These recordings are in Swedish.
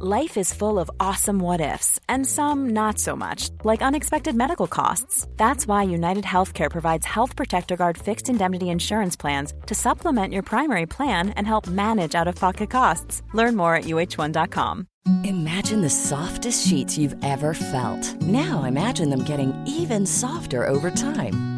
Life is full of awesome what ifs, and some not so much, like unexpected medical costs. That's why United Healthcare provides Health Protector Guard fixed indemnity insurance plans to supplement your primary plan and help manage out of pocket costs. Learn more at uh1.com. Imagine the softest sheets you've ever felt. Now imagine them getting even softer over time.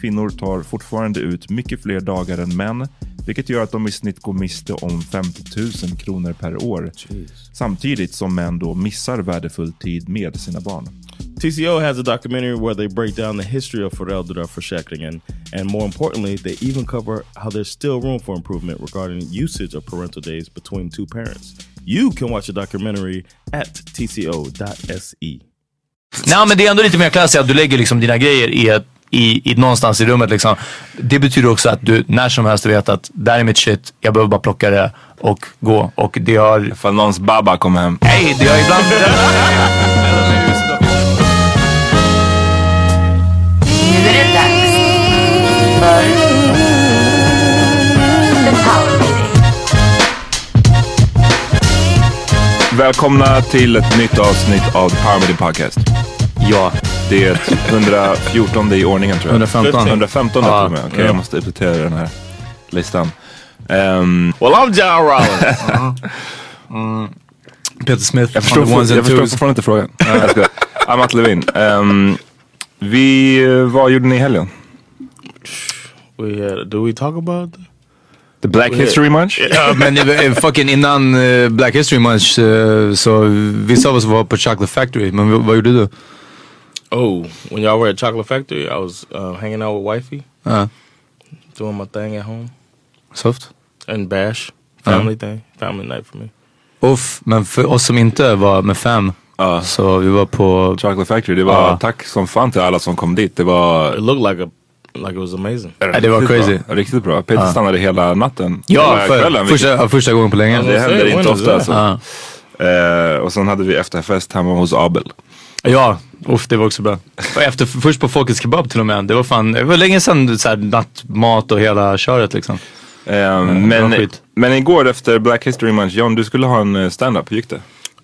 Kvinnor tar fortfarande ut mycket fler dagar än män, vilket gör att de i snitt går miste om 50 000 kronor per år. Jeez. Samtidigt som män då missar värdefull tid med sina barn. TCO has a documentary where they break down the history of föräldraförsäkringen and more importantly they even cover how there's still room for improvement regarding usage of parental days between two parents. You can watch the documentary at tco.se. Nej men det är ändå lite mer klassiskt att du lägger liksom dina grejer i ett i, i, någonstans i rummet. Liksom. Det betyder också att du när som helst vet att där är mitt shit, jag behöver bara plocka det och gå. Och det har... Ifall någons baba kommer hem. Nej, det har ibland... Nu är det dags för Välkomna till ett nytt avsnitt av The Power Meeting Podcast. Ja. Det är 114 i ordningen tror jag. 115. 115 ah, tror jag. Okej, okay, jag måste uppdatera den här listan. Um, well I'm John Rollins. uh -huh. mm. Peter Smith. Jag förstår, for, jag förstår fortfarande inte frågan. I'm Matt Levin. Um, vi, vad gjorde ni i helgen? We, uh, do we talk about that? The Black History Month? Ja men eh, fucking innan uh, Black History Month uh, så vissa av oss var på Chocolate Factory. Men vad gjorde du? Oh, when y'all were at Chocolate Factory I was uh, hanging out with wifey. Uh. Doing my thing at home. Soft? And bash. Family uh. thing. Family night for me. Uff, men för oss som inte var med fem. Uh. Så vi var på Chocolate Factory. Det var uh. tack som fan till alla som kom dit. Det var... It looked like a Like it was amazing. Ja, det var crazy. Bra. Riktigt bra. Peter uh. stannade hela natten. Ja, hela för, kvällen, första, första gången på länge. det händer inte ofta alltså. Uh. och sen hade vi efterfest hemma hos Abel. Ja, uff, det var också bra. Efter, först på Folkets Kebab till och med. Det var fan, det var länge sedan så här, nattmat och hela köret liksom. Um, men, men igår efter Black History Month, John, du skulle ha en eh, stand-up. Hur gick det?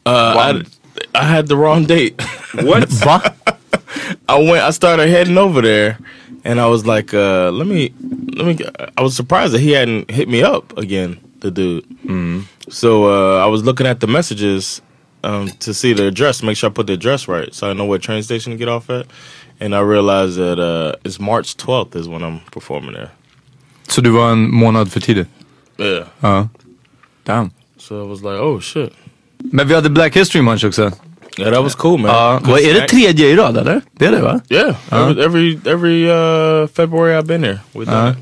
Uh, I, I had the wrong date. What? Va? I went, I started heading over there and I was like, uh, let me, let me. I was surprised that he hadn't hit me up again, the dude. Mm. So uh, I was looking at the messages um, to see the address, make sure I put the address right, so I know what train station to get off at. And I realized that uh, it's March 12th is when I'm performing there. Så du var en månad för tidigt? Yeah. Ja. Damn. So I was like, oh shit. Men vi hade Black History Month också. Yeah, that was cool man. Ja, Good vad är det snack. tredje i rad eller? Det är det va? Yeah, every every, every uh, February I've been here. We done it.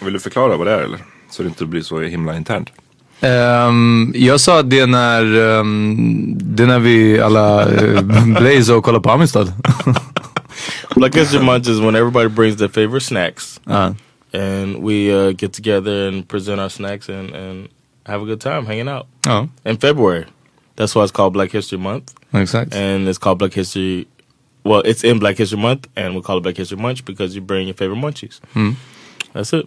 Vill du förklara vad det är eller? Så det inte blir så himla internt. Ehm, jag sa det är när, ehm, det är när vi alla uh, blaze och kollar på Amistad. Black History Month is when everybody brings their favorite snacks, Ja. and we uh, get together and present our snacks and, and have a good time hanging out. ja, In February, that's why it's called Black History Month, exakt. and it's called Black History. Well, it's in Black History Month, and we call it Black History Munch because you bring your favorite munchies. That's it.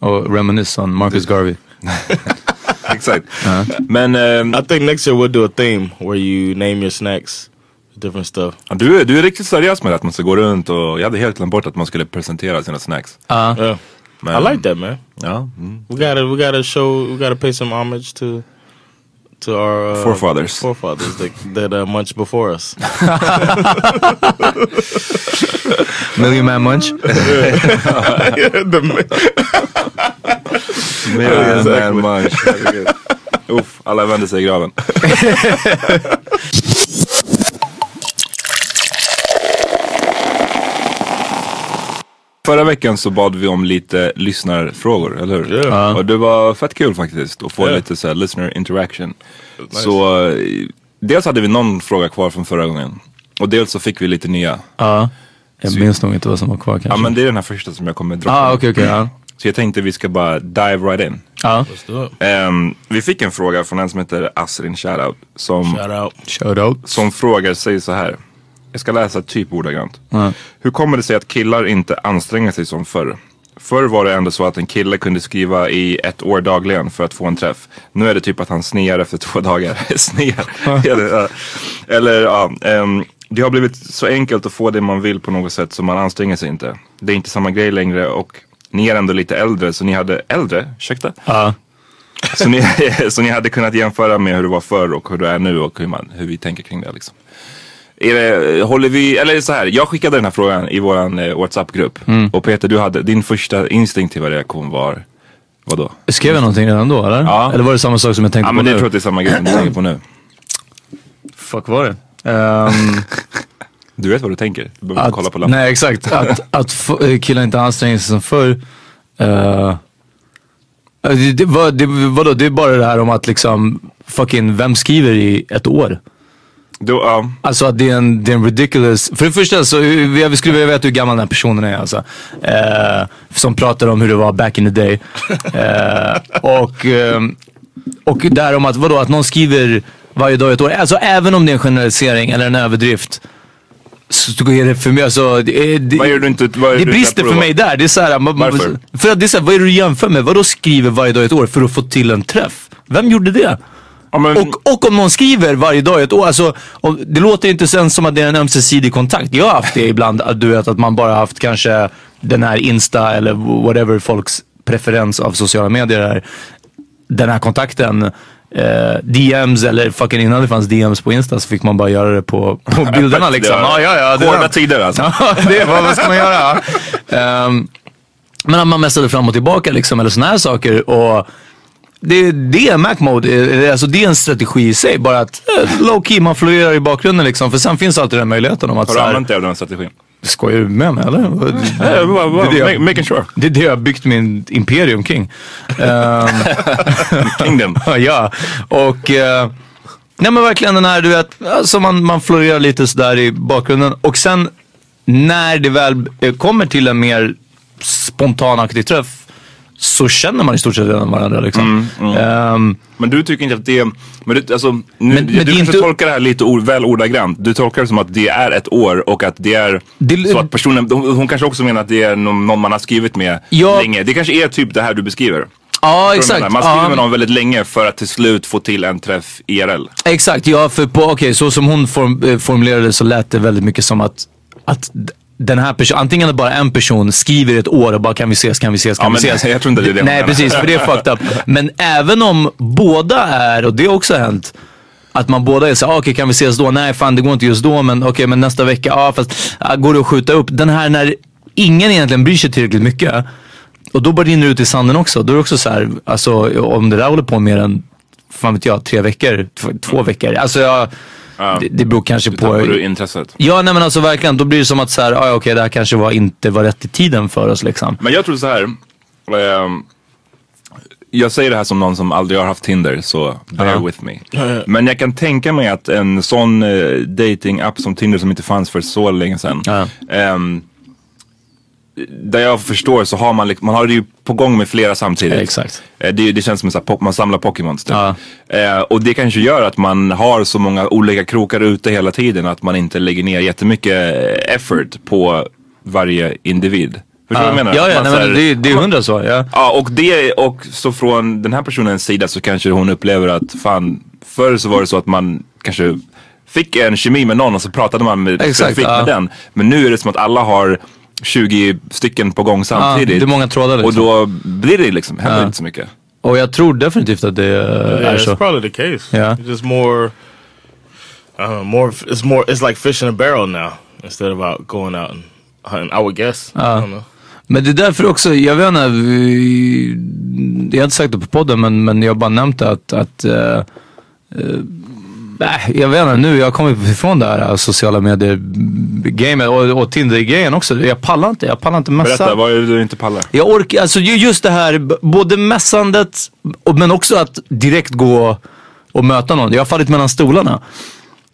Och reminisce on Marcus Garvey. Exakt. Men ehm, I think next year we'll do a theme where you name your snacks different stuff. ja, du, du är riktigt seriös med att man ska gå runt och jag hade helt glömt bort att man skulle presentera sina snacks. Ja. Yeah, Men, I like that, man. Ja. Mm. We gotta we gotta show we gotta pay some homage to to our uh, Forefathers. forefathers that that uh, munched before us. Million Man Munch. The ma- Million Exactly. man munch. Herregud. Uff, alla vänder sig i graven. Förra veckan så bad vi om lite lyssnarfrågor, eller hur? Ja. Och det var fett kul faktiskt att få Ja. lite så här listener interaction. Så eh, dels hade vi någon fråga kvar från förra gången. Och dels så fick vi lite nya. Ja. Jag minns nog inte vad som var kvar kanske. Ja men det är den här första som jag kommer droppa. Ah, okej, okej. ja. Så jag tänkte vi ska bara dive right in. Ja. Ehm, vi fick en fråga från en som heter Asrin Shoutout. Som, Shout out. Shout out. som frågar sig så här. Jag ska läsa typ ordagrant. Ja. Hur kommer det sig att killar inte anstränger sig som förr? Förr var det ändå så att en kille kunde skriva i ett år dagligen för att få en träff. Nu är det typ att han snear efter två dagar. snear. Eller, ja. Eller ja, ehm, det har blivit så enkelt att få det man vill på något sätt så man anstränger sig inte. Det är inte samma grej längre och ni är ändå lite äldre så ni hade, äldre? Ursäkta? Ja. Så ni, så ni hade kunnat jämföra med hur det var förr och hur det är nu och hur, man, hur vi tänker kring det liksom. Är det, håller vi, eller så här, jag skickade den här frågan i våran eh, WhatsApp-grupp. Och Peter, du hade, din första instinktiva reaktion var, vadå? Skrev jag någonting redan då eller? Ja. Eller var det samma sak som jag tänkte Ja på men nu? det tror jag att det är samma grej som du tänker på nu. Fuck var det? Ehm, Du vet vad du tänker, du behöver att, kolla på lappen. nej exakt, att, att eh, killar inte anstränger sig som förr. Uh, det, det, var, det, vadå, det är bara det här om att liksom, fucking, vem skriver i ett år? Då, ja, Alltså att det är en, det är en ridiculous... För det första så, eh, jag skulle vilja veta hur gammal den här personen är alltså. Eh, som pratar om hur det var back in the day. Eh, och, ehm, och där om att, vadå, att någon skriver varje dag ett år. Alltså även om det är en generalisering eller en överdrift. Så är det för mig, alltså, det, det, vad du inte, vad det du brister för mig där. Det är så här, man, Varför? För att det är så här, vad är det du jämför med? Vadå skriver varje dag ett år för att få till en träff? Vem gjorde det? Ja, men, Och, och om någon skriver varje dag ett år, alltså, det låter inte sen som att det är en ömsesidig kontakt. Jag har haft det ibland, att du vet att man bara haft kanske den här Insta eller whatever folks preferens av sociala medier är. Den här kontakten, eh, DMs eller fucking innan det fanns DMs på Insta så fick man bara göra det på, på bilderna liksom. Ja, ja, ja, det- Hårda tider alltså. Det, vad, vad ska man göra? Ehm, men att man messade fram och tillbaka liksom, eller såna här saker. Och det, det är Mac mode, alltså det är en strategi i sig. Bara att eh, low key, man florerar i bakgrunden liksom. För sen finns alltid den möjligheten om att Har du använt dig av den strategin? Skojar du med mig eller? Bara- bara- Det är jag- Making sure. Det är det jag har byggt min imperium kring. Ehm, Kingdom. ja, och eh, nej men verkligen den här du vet, alltså man, man florerar lite sådär i bakgrunden och sen när det väl kommer till en mer spontanaktig träff så känner man i stort sett redan varandra liksom. Ehm, Men du tycker inte att det, men det, alltså, nu, Men- men du är kanske inte- tolkar det här lite or, väl ordagrant. Du tolkar det som att det är ett år och att det är Det- så att personen, hon, hon kanske också menar att det är någon, någon man har skrivit med Ja. länge. Det kanske är typ det här du beskriver. ja du exakt. Man skriver Ja. med någon väldigt länge för att till slut få till en träff IRL. Exakt, ja för på, okej så som hon form, eh, formulerade så lät det väldigt mycket som att, att den här personen, antingen bara en person skriver ett år och bara kan vi ses, kan vi ses, kan Ja, vi men ses. jag tror inte det är det Nej precis, för det är fucked up. Men även om båda är, och det har också hänt, att man båda är så ah, okej kan vi ses då? Nej fan det går inte just då men okej men nästa vecka, ja fast ah, går det att skjuta upp? Den här när ingen egentligen bryr sig tillräckligt mycket. Och då bara rinner det ut i sanden också. Då är det också så här, alltså om det där håller på mer än, fan vet jag, tre veckor, två, två veckor. Alltså jag, det, det beror kanske på... tappar du intresset. Ja nej men alltså verkligen, då blir det som att så här, ah, okej det här kanske var, inte var rätt i tiden för oss liksom. Men jag tror så här. ehm, jag säger det här som någon som aldrig har haft Tinder, så bear Ja. with me. Men jag kan tänka mig att en sån uh, dating-app som Tinder som inte fanns för så länge sedan. Ja. ehm, där jag förstår så har man, man har det ju på gång med flera samtidigt. Exakt. Eh, Det, det känns som att man samlar Pokémons typ. Ja. Eh, och det kanske gör att man har så många olika krokar ute hela tiden att man inte lägger ner jättemycket eh, effort på varje individ. Förstår du vad jag menar? Ja, ja nej, här- men det, det är hundra så. Ja. Ja, och det, och så från den här personens sida så kanske hon upplever att fan, förr så var det så att man kanske fick en kemi med någon och så pratade man med, Exakt, specifikt ja. med den. Men nu är det som att alla har 20 stycken på gång samtidigt. det är många trådar, liksom. Och då blir det liksom, händer Ja. inte så mycket. Och jag tror definitivt att det Yeah, är it's så. probably the case. Yeah. It's just more, I don't know, more. It's more. It's like fish in a barrel now instead of out going out and hunting. I would guess. I don't know. Men det är därför också, jag vet inte, vi, jag har inte sagt det på podden men, men jag har bara nämnt det att, att eh, äh, jag vet inte, nu jag har kommit ifrån det här sociala medier-gamet och, och Tinder-grejen också. Jag pallar inte, jag pallar inte messa. Berätta, vad är det du inte pallar? Jag orkar, alltså ju- just det här, både mässandet men också att direkt gå och möta någon. Jag har fallit mellan stolarna.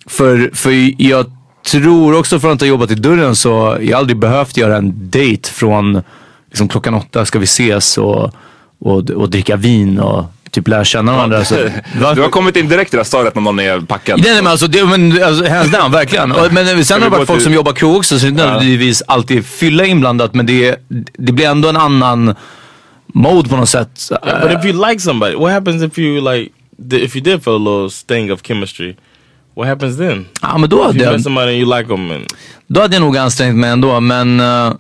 För, för jag tror också från att ha jobbat i dörren så jag har aldrig behövt göra en date från liksom, klockan åtta ska vi ses och, och, och dricka vin och typ lära känna varandra. Så, Va? Du har kommit in direkt i det här stadiet när någon är packad. Nej, nej men alltså, det, men, alltså hands down, verkligen. Och, men sen har det varit folk till- som jobbar krog också så det är inte nödvändigtvis alltid fylla inblandat men det, det blir ändå en annan mode på något sätt. But if you like somebody, what happens if you like? If you did feel a little sting of chemistry, what happens then? Ja men då If hade, you met somebody and you like them, and då hade jag nog ansträngt mig ändå men uh,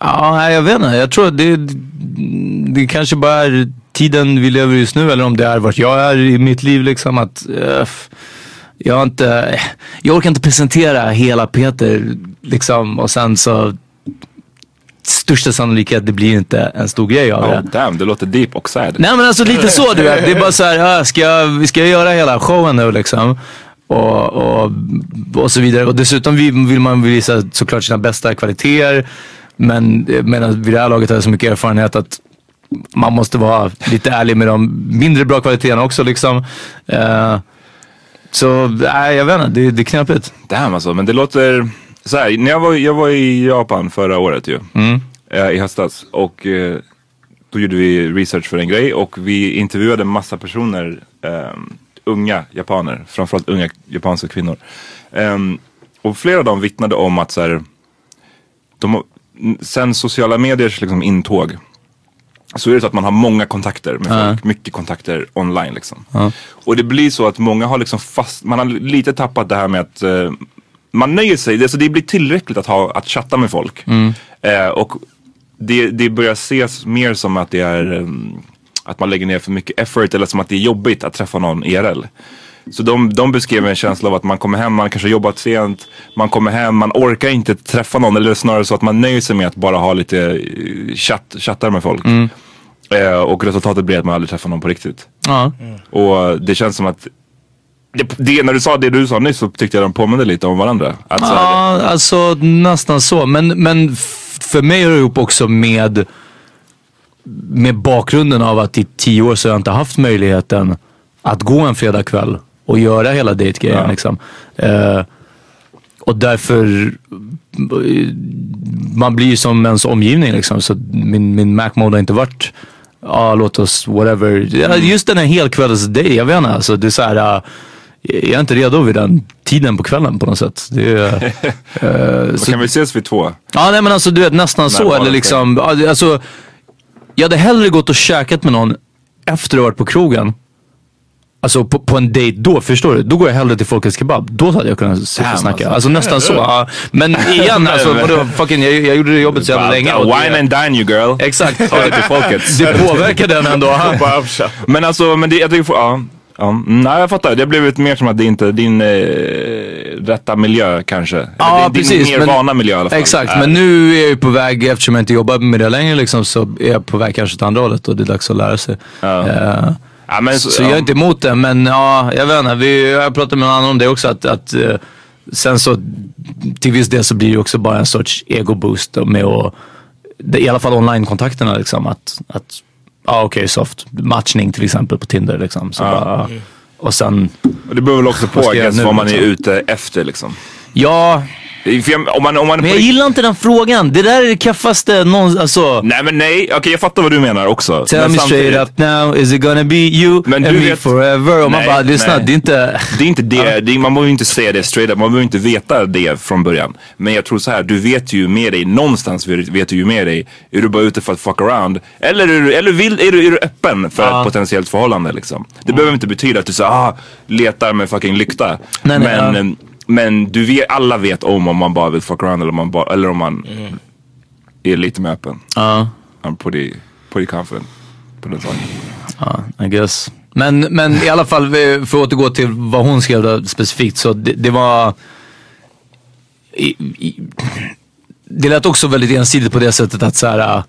ja, jag vet inte. Jag tror att det, det kanske bara är tiden vi lever just nu eller om det är vart jag är i mitt liv liksom att eh, jag inte, jag orkar inte presentera hela Peter liksom och sen så största sannolikhet det blir inte en stor grej av det. Oh, damn, det låter deep och sad. Nej men alltså lite så du vet. Det är bara så här, ah, ska, jag, ska jag göra hela showen nu liksom? Och, och, och så vidare. Och dessutom vill, man visa såklart sina bästa kvaliteter. Men medan vid det här laget har jag så mycket erfarenhet att man måste vara lite ärlig med de mindre bra kvaliteterna också liksom. Eh, så nej, jag vet inte, det, det är knepigt. Damn alltså, men det låter så här, när jag var, jag var i Japan förra året ju. Eh, I höstas. Och eh, då gjorde vi research för en grej och vi intervjuade massa personer, ehm, unga japaner, framförallt unga japanska kvinnor. Ehm, och flera av dem vittnade om att så här, de, sen sociala mediers liksom intåg så är det så att man har många kontakter med folk, mycket kontakter online liksom. Och det blir så att många har liksom fast, man har lite tappat det här med att eh, man nöjer sig, det, så det blir tillräckligt att, ha, att chatta med folk. Eh, och det, det börjar ses mer som att det är ehm, att man lägger ner för mycket effort eller som att det är jobbigt att träffa någon IRL. Så de, de beskrev en känsla av att man kommer hem, man kanske har jobbat sent, man kommer hem, man orkar inte träffa någon eller snarare så att man nöjer sig med att bara ha lite chatt, chattar med folk. Eh, och resultatet blir att man aldrig träffar någon på riktigt. Ja. Och det känns som att det, det, när du sa det du sa nyss så tyckte jag de påminde lite om varandra. Att här, Ja, alltså nästan så. Men, men för mig hör det ihop också med, med bakgrunden av att i tio år så har jag inte haft möjligheten att gå en fredagkväll och göra hela dejtgrejen. Ja. Liksom. Eh, och därför, man blir ju som ens omgivning liksom. Så min, min Mac-mode har inte varit, ja låt oss whatever. Ja, Just den här helkvällsdej, jag vet inte. Alltså, det är så här, eh, jag är inte redo vid den tiden på kvällen på något sätt. Det är, då så, kan vi ses vid två? ja nej men alltså du vet nästan så. Eller liksom, alltså, jag hade hellre gått och käkat med någon efter att ha varit på krogen. Alltså på, på en dejt då, förstår du? Då går jag hellre till Folkets Kebab. Då hade jag kunnat sitta och snacka. alltså. Alltså, nästan så. Ja. Men igen, alltså, vadå, fucking, jag, jag gjorde det jobbet så jävla länge. och det- Wine and dine you girl. Exakt. Ta det till folket. Det påverkar den ändå. Men alltså, men det, jag tycker, ja. Ja, mm, nej jag fattar. Det har blivit mer som att det inte är din eh, rätta miljö kanske. Ja, din, precis, mer men- vana miljö i alla fall. Exakt, Är- men nu är jag ju på väg, eftersom jag inte jobbar med det längre liksom, så är jag på väg kanske åt andra hållet och det är dags att lära sig. Eh, Ja, men Så jag är inte emot det, men ja, jag vet inte. Vi, jag pratade med någon annan om det också. Att, att, eh, sen så till viss del så blir det också bara en sorts ego-boost med att, det- i alla fall online-kontakterna liksom. Att, att ja okej, soft. Matchning till exempel på Tinder liksom. Så bara, och sen, Och det beror väl också på jag nu, vad man är liksom? ute efter liksom. Ja, jag, om man, om man men jag gillar inte den frågan. Det där är det kaffaste någon, alltså. Nej men nej, okej jag fattar vad du menar också. Tell men me samtidigt- straight up now, is it gonna be you Men and me vet- forever? Och man Nej, bara, lyssna, det är inte... Det är inte det, det är, man behöver ju inte säga det straight up, man behöver inte veta det från början. Men jag tror så här, du vet ju med dig, någonstans vet vet du ju med dig, är du bara ute för att fuck around? Eller är du, eller vill, är du, är du öppen för Ja. ett potentiellt förhållande liksom? Det behöver inte betyda att du så, ah, letar med fucking lykta. Nej, nej, men, ja. Men du vet, alla vet om om man bara vill fuck around eller om man, bara, eller om man är lite mer öppen. Ja. I'm pretty, pretty confident på den saken. Ja, I guess. Men, men i alla fall, för att återgå till vad hon skrev då, specifikt, så det, det var... I, i, det lät också väldigt ensidigt på det sättet att så här,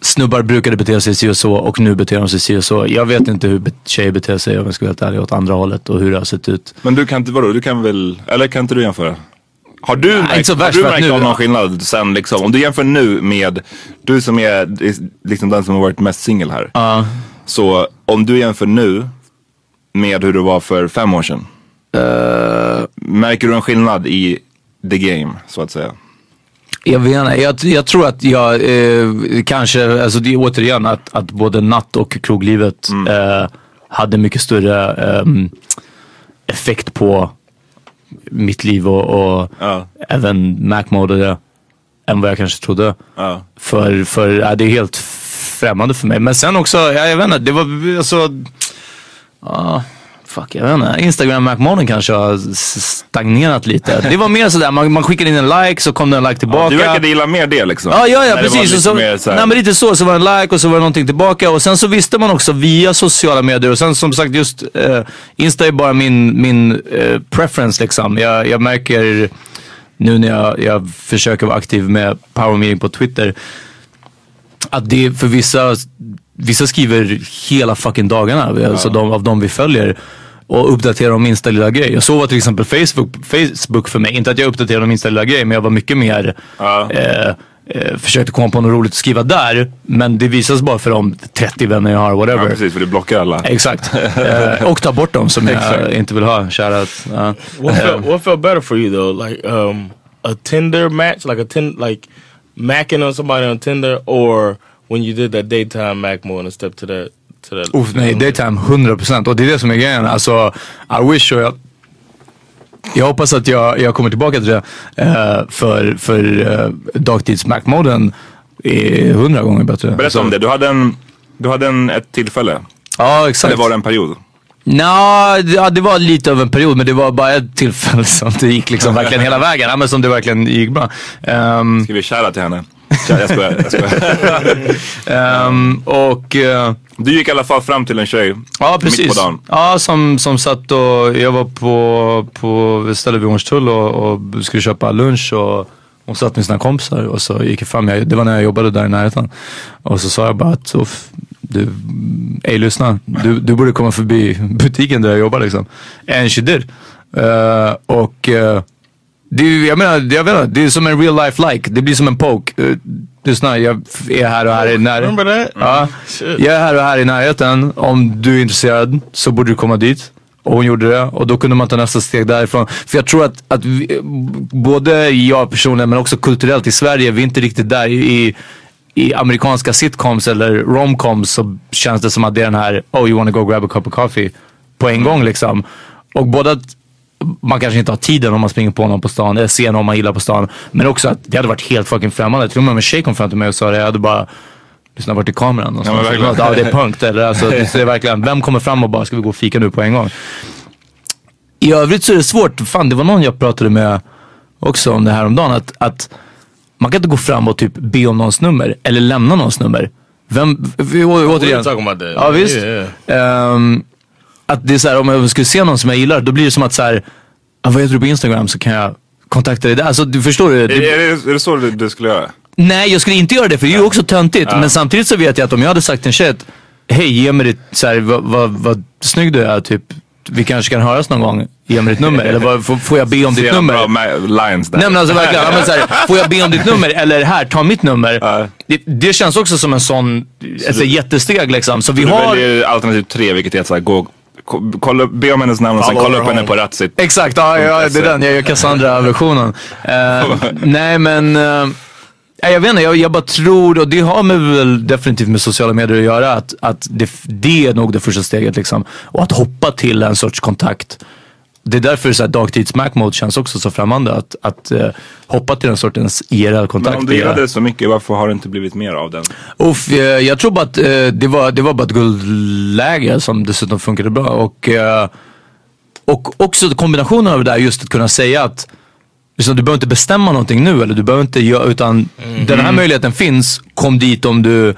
snubbar brukade bete sig si och så och nu beter de sig si och så. Jag vet inte hur tjejer beter sig om jag ska vara helt ärlig åt andra hållet och hur det har sett ut. Men du kan inte, vadå, du kan väl, eller kan inte du jämföra? Har du märkt, har du nu- av någon skillnad sen liksom, om du jämför nu med, du som är liksom den som har varit mest singel här. Ja. Så om du jämför nu med hur du var för fem år sedan. Eh, Märker du en skillnad i the game så att säga? Jag vet inte, jag, jag tror att jag eh, kanske, alltså det är återigen att, att både natt och kroglivet eh, hade mycket större ehm, effekt på mitt liv och, och Ja. även Mac mode och det, än vad jag kanske trodde. Ja. För, för ja, det är helt främmande för mig. Men sen också, ja, jag vet inte, det var alltså, ja, fuck jag vet inte. Instagram Mac moden kanske har stagnerat lite. Det var mer sådär, man, man skickade in en like så kom det en like tillbaka. Du verkade gilla mer det liksom? Ja, ja, ja När precis. Och så, nej, men lite så. Så var det en like och så var det någonting tillbaka. Och sen så visste man också via sociala medier. Och sen som sagt just eh, Insta är bara min, min eh, preference liksom. Jag, jag märker nu när jag, jag försöker vara aktiv med power meeting på Twitter. Att det för vissa, vissa skriver hela fucking dagarna. Alltså de, av de vi följer. Och uppdaterar om minsta lilla grej. Och så var till exempel Facebook, Facebook för mig. Inte att jag uppdaterade om minsta lilla grej. Men jag var mycket mer Ja. eh, eh, försökte komma på något roligt att skriva där. Men det visas bara för de 30 vänner jag har, whatever. Ja precis, för du blockar alla. Exakt. Eh, och ta bort dem som jag inte vill ha. Shoutout. Ja. What felt, what felt better for you though? Like um, a Tinder match, like a tin, like macking on somebody on Tinder, or when you did that daytime Mac mode and step to that that. Uff, nej, daytime 100% och det är det som är grejen. Alltså, I wish och jag, jag hoppas att jag, jag kommer tillbaka till det. eh, för för uh, dagtids Mac-moden är hundra gånger bättre. Berätta om det, du hade, en, du hade en, ett tillfälle. Ja, exakt. Eller var det en period? Nå, det- ja, det var lite av en period men det var bara ett tillfälle som det gick liksom verkligen hela vägen. Ja, men som det verkligen gick bra. Ehm, Ska vi kära till henne? Jag skojar, jag skojar. ehm, och eh, Du gick i alla fall fram till en tjej Ja mitt precis. på dagen. Ja som, som satt och jag var på, på stället vid Hornstull och, och skulle köpa lunch och hon satt med sina kompisar och så gick jag fram, jag, det var när jag jobbade där i närheten. Och så sa jag bara att "Uff, du, ej lyssna, du, du borde komma förbi butiken där jag jobbar liksom. And she did. Eh, och eh, det, är- jag menar, jag vet inte, det är som en real life like. Det blir som en poke. Uh, lyssna, jag är här och här i närheten. Ja, jag är här och här i närheten. Om du är intresserad så borde du komma dit. Och hon gjorde det och då kunde man ta nästa steg därifrån. För jag tror att, att vi, både jag personligen men också kulturellt i Sverige, vi är inte riktigt där. I, i amerikanska sitcoms eller romcoms så känns det som att det är den här oh you wanna go grab a cup of coffee på en gång liksom. Och både att man kanske inte har tiden om man springer på någon på stan eller ser någon man gillar på stan. Men också att det hade varit helt fucking främmande. Till och med om en tjej kom fram till mig och sa det, jag hade bara lyssnat vart i kameran någonstans. Ja, verkligen. ja, det är punkt. Eller, alltså, det är verkligen, vem kommer fram och bara, ska vi gå och fika nu på en gång? I övrigt så är det svårt. Fan, det var någon jag pratade med också om det här om dagen att, att man kan inte gå fram och typ be om någons nummer eller lämna någons nummer. Vem, vi, å, återigen. Ja visst. Ehm, att det är så här, om jag skulle se någon som jag gillar, då blir det som att så här, ah, vad heter du på Instagram så kan jag kontakta dig där. Alltså du förstår du? Det, är, är det så du, du skulle göra? nej jag skulle inte göra det för det är ju också töntigt. Men samtidigt så vet jag att om jag hade sagt till en tjej hej ge mig ditt, så här, vad, vad, vad snygg du är, typ. Vi kanske kan höras någon gång, ge mig ditt nummer. Eller vad, får, får jag be om Så ditt nummer? bra lines där. Nej men alltså verkligen, ja, men så här, får jag be om ditt nummer? Eller här, ta mitt nummer. Ja. Det, det känns också som en sån, ett så jättesteg liksom. Så vi du har... väljer alternativ tre vilket är att så här, gå, kolla, be om hennes namn och sen kolla upp henne på Ratsit. Exakt, ja, ja det är den. Jag gör Cassandra-versionen. Eh, nej men, nej, jag vet inte, jag, jag bara tror, och det har med väl definitivt med sociala medier att göra, att, att det, det är nog det första steget liksom. Och att hoppa till en sorts kontakt. Det är därför så här, dagtids Mac mode känns också så främmande. Att, att eh, hoppa till en sortens IRL-kontakt. Men om du gillade det så mycket, varför har det inte blivit mer av den? Uff, eh, jag tror bara att eh, det, var, det var bara ett guldläge som dessutom funkade bra. Och, och också kombinationen av det där, just att kunna säga att liksom, du behöver inte bestämma någonting nu eller du behöver inte göra, utan den här möjligheten finns, kom dit om du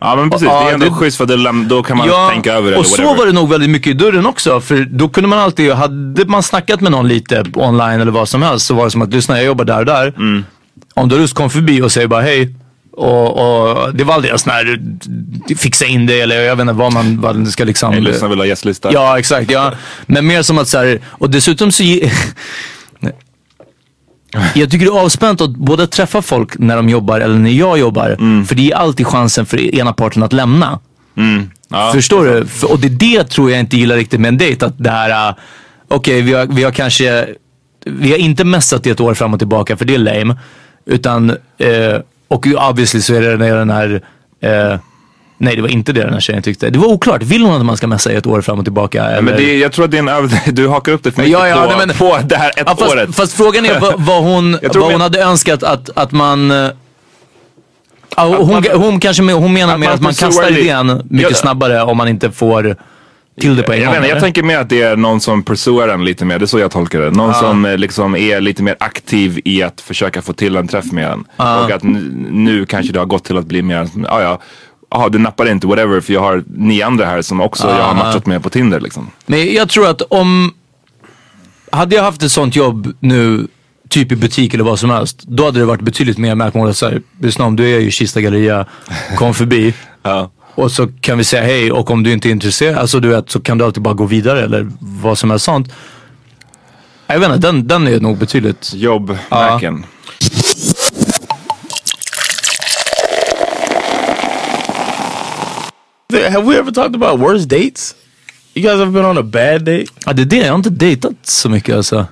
Ja men precis, Ja, det är ändå det- schysst för det, då kan man tänka över det. och så var det nog väldigt mycket i dörren också. För då kunde man alltid, hade man snackat med någon lite online eller vad som helst så var det som att lyssna jag jobbar där och där. Mm. Om du just kom förbi och säger bara hej. Och, och det var aldrig en sån här fixa in det eller jag vet inte vad man, vad det ska liksom. Jag lyssnar vill ha gästlista. Ja exakt, ja. Men mer som att så här, och dessutom så Jag tycker det är avspänt att både träffa folk när de jobbar eller när jag jobbar. Mm. För det är alltid chansen för ena parten att lämna. Ja. Förstår du? För, och det är det tror jag inte gillar riktigt med en dejt. Att det här, uh, okej vi, har, vi har kanske, vi har inte messat i ett år fram och tillbaka för det är lame. Utan, eh, och obviously så är det den- den här, eh, nej det var inte det den här tjejen tyckte. Det var oklart, vill hon att man ska messa i ett år fram och tillbaka? Eller? Men det, jag tror att det är en. Du hakar upp det för mycket ja, ja, på, nej, men- på det här ett Ja, fast, året. fast frågan är vad, vad hon, Jag vad hon men- hade önskat att, att man Ja, hon, man- hon kanske hon menar att med att man kastar idén mycket Ja. snabbare om man inte får till det på en jag, gång. jag eller? tänker mer att det är någon som pursuar en lite mer, det är så jag tolkar det. Någon som eh, liksom är lite mer aktiv i att försöka få till en träff med en. Och att n- nu kanske det har gått till att bli mer, ja ja, Jaha, du nappar inte, whatever, för jag har ni andra här som också jag har matchat med på Tinder liksom. Men jag tror att om... Hade jag haft ett sånt jobb nu, typ i butik eller vad som helst. Då hade det varit betydligt mer märkmålat såhär, lyssna om du är ju Kista Galleria, kom förbi. Ja. Och så kan vi säga hej och om du inte är intresserad, alltså du vet, så kan du alltid bara gå vidare eller vad som helst sånt. Jag vet inte, den, den är nog betydligt... Jobbmärken. Have we ever talked about worst dates? You guys ever been on a bad date? Ja det är det, jag har inte dejtat så mycket alltså.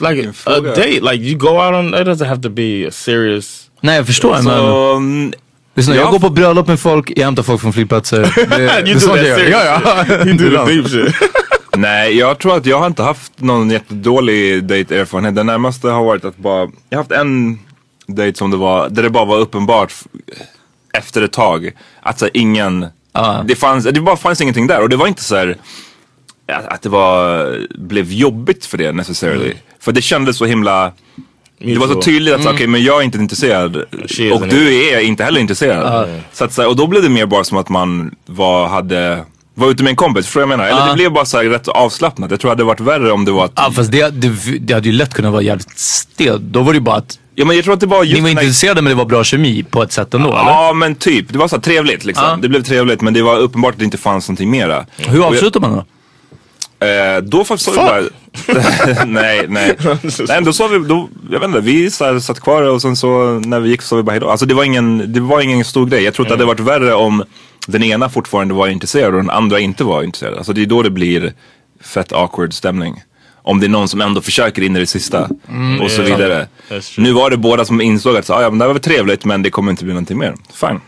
Like a, a date, like you go out on, it doesn't have to be a serious. Nej jag förstår men... Så, mm, Lyssna, jag jag- går på bröllop med folk, jag hämtar folk från flygplatser. Det, det You är do that jag serious Ja, ja. You do the deep shit. Nej, jag tror att jag har inte haft någon jättedålig dejterfarenhet. Det närmaste har varit att bara, jag har haft en dejt som det var, där det bara var uppenbart efter ett tag att så ingen, Ja. det, fanns, det bara fanns ingenting där. Och det var inte så här att, det var, blev jobbigt för det necessarily. För det kändes så himla det var så tydligt att så, okej men jag är inte intresserad She och du är inte heller intresserad. Så att, så här, och då blev det mer bara som att man var, hade, var ute med en kompis, förstår jag menar? Eller det blev bara så här, rätt avslappnat. Jag tror det hade varit värre om det var att, Ja fast det, det, det hade ju lätt kunnat vara jävligt stelt. Då var det ju bara att ja men jag tror att det var just ni var intresserade men det var bra kemi på ett sätt ändå eller? Ja men typ, det var så trevligt liksom. Ja. Det blev trevligt men det var uppenbart att det inte fanns någonting mera. Hur avslutar man då? Eh, då sa vi bara... nej, nej. nej då sa vi, då, jag vet inte, vi så satt kvar och sen så när vi gick så sa vi bara hejdå. Alltså det var ingen, det var ingen stor grej. Jag tror att det hade varit värre om den ena fortfarande var intresserad och den andra inte var intresserad. Alltså det är då det blir fett awkward stämning. Om det är någon som ändå försöker in i det sista och så vidare. Nu var det båda som insåg att så, ah, ja, men det här var trevligt men det kommer inte bli någonting mer. Fine.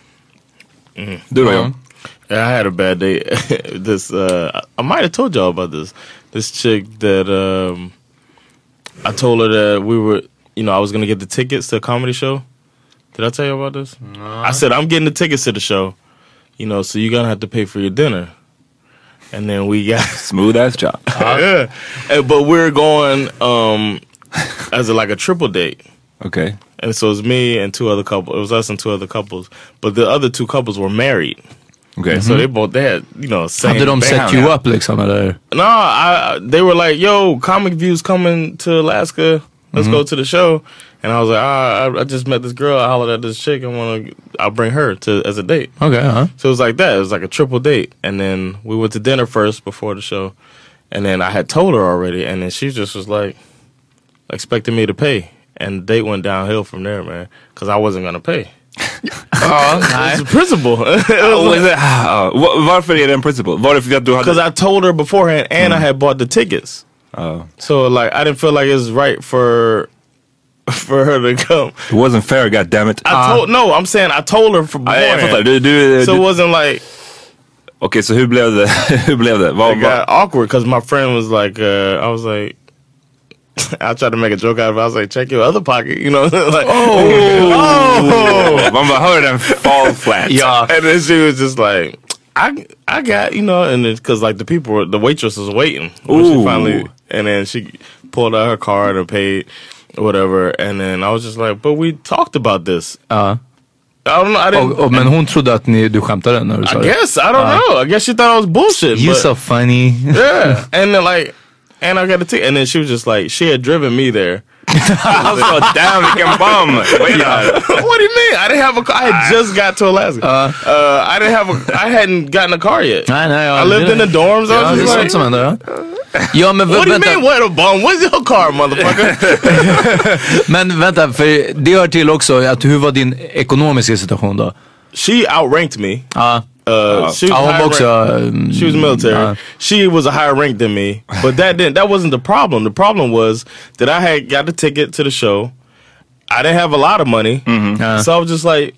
Du då John? Yeah, I had a bad day. this uh I might have told y'all about this. This chick that um I told her that we were you know, I was gonna get the tickets to a comedy show. Did I tell you about this? I said I'm getting the tickets to the show. You know, so you're gonna have to pay for your dinner. And then we got Smooth ass job. yeah. But we're going um as a, like a triple date. Okay. And so it was me and two other couples. It was us and two other couples. But the other two couples were married. Okej. So they both they had, you know, same Hade de set Bam, you ja. up liksom eller? No, I they were like, "Yo, Comic View's coming to Alaska. Let's mm-hmm. go to the show. And I was like, ah, I, I just met this girl. I hollered at this chick. I want to. I'll bring her to as a date. Okej, ja. Uh-huh. So it was like that. It was like a triple date. And then we went to dinner first before the show. And then I had told her already. And then she just was like, expecting me to pay. And the date went downhill from there, man. Because I wasn't going to pay. Ja, nej. It's a principle. Och så- va- Varför är det en principle? Var det för att du hade... Because I told her beforehand and I had bought the tickets. Ja. So like I didn't feel like it was right for for her to come. It wasn't fair, god damn it. I told no, I'm saying I told her for Ja, jag fattar. beforehand. So it wasn't like Okej, så hur blev det? hur blev det? It got awkward because my friend was like, uh, I was like, I tried to make a joke out of it. I was like, check your other pocket, you know? like, Man bara hör den fall flat. Ja. And then she was just like, I I got you know, and because like the people, were, the waitress was waiting when she finally, and then she pulled out her card and paid whatever, and then I was just like, but we talked about this. Ja. I don't know. I didn't. Och, och, men hon trodde att ni, du skämtade när du sa I det. guess I don't uh-huh. know. I guess she thought I was bullshit. You but- so funny. yeah, and then like, and I got a ticket, and then she was just like, she had driven me there. Alltså damn vilken bum! Det här? what do you mean? I didn't have a car. I had just got to Alaska. Uh, I didn't have a. I hadn't gotten a car yet. Nej, nej, ja, I lived det- in the dorms. I Ja, was det är just like, som händer. Ja, ja men what do you mean? What a bum? Where's your car, motherfucker? Men vänta, för det hör till också att hur var din ekonomiska situation då? she outranked me. Ja, Uh, she was ja hon var higher också... rank- um, She was military. ja. She was a higher rank than me, but that didn't. That wasn't the problem. The problem was that I had got the ticket to the show. I didn't have a lot of money, Ja. so I was just like,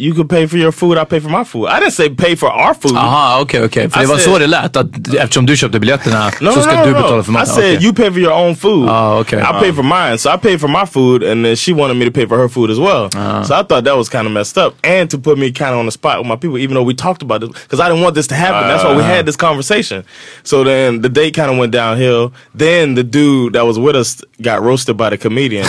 "You could pay for your food. I pay for my food." I didn't say pay for our food. Aha, okej okej. För I det var said- så det lät. Att eftersom du köpte biljetterna No, så ska no, du no, betala no. för I said Okej. you pay for your own food. Oh, okay. I pay ah. for mine, so I paid for my food, and then she wanted me to pay for her food as well. Ah. So I thought that was kind of messed up, and to put me kind of on the spot with my people, even though we talked about it, because I didn't want this to happen. That's why we had this conversation. So then the date kind of went downhill. Then the dude that was with us got roasted by the comedian.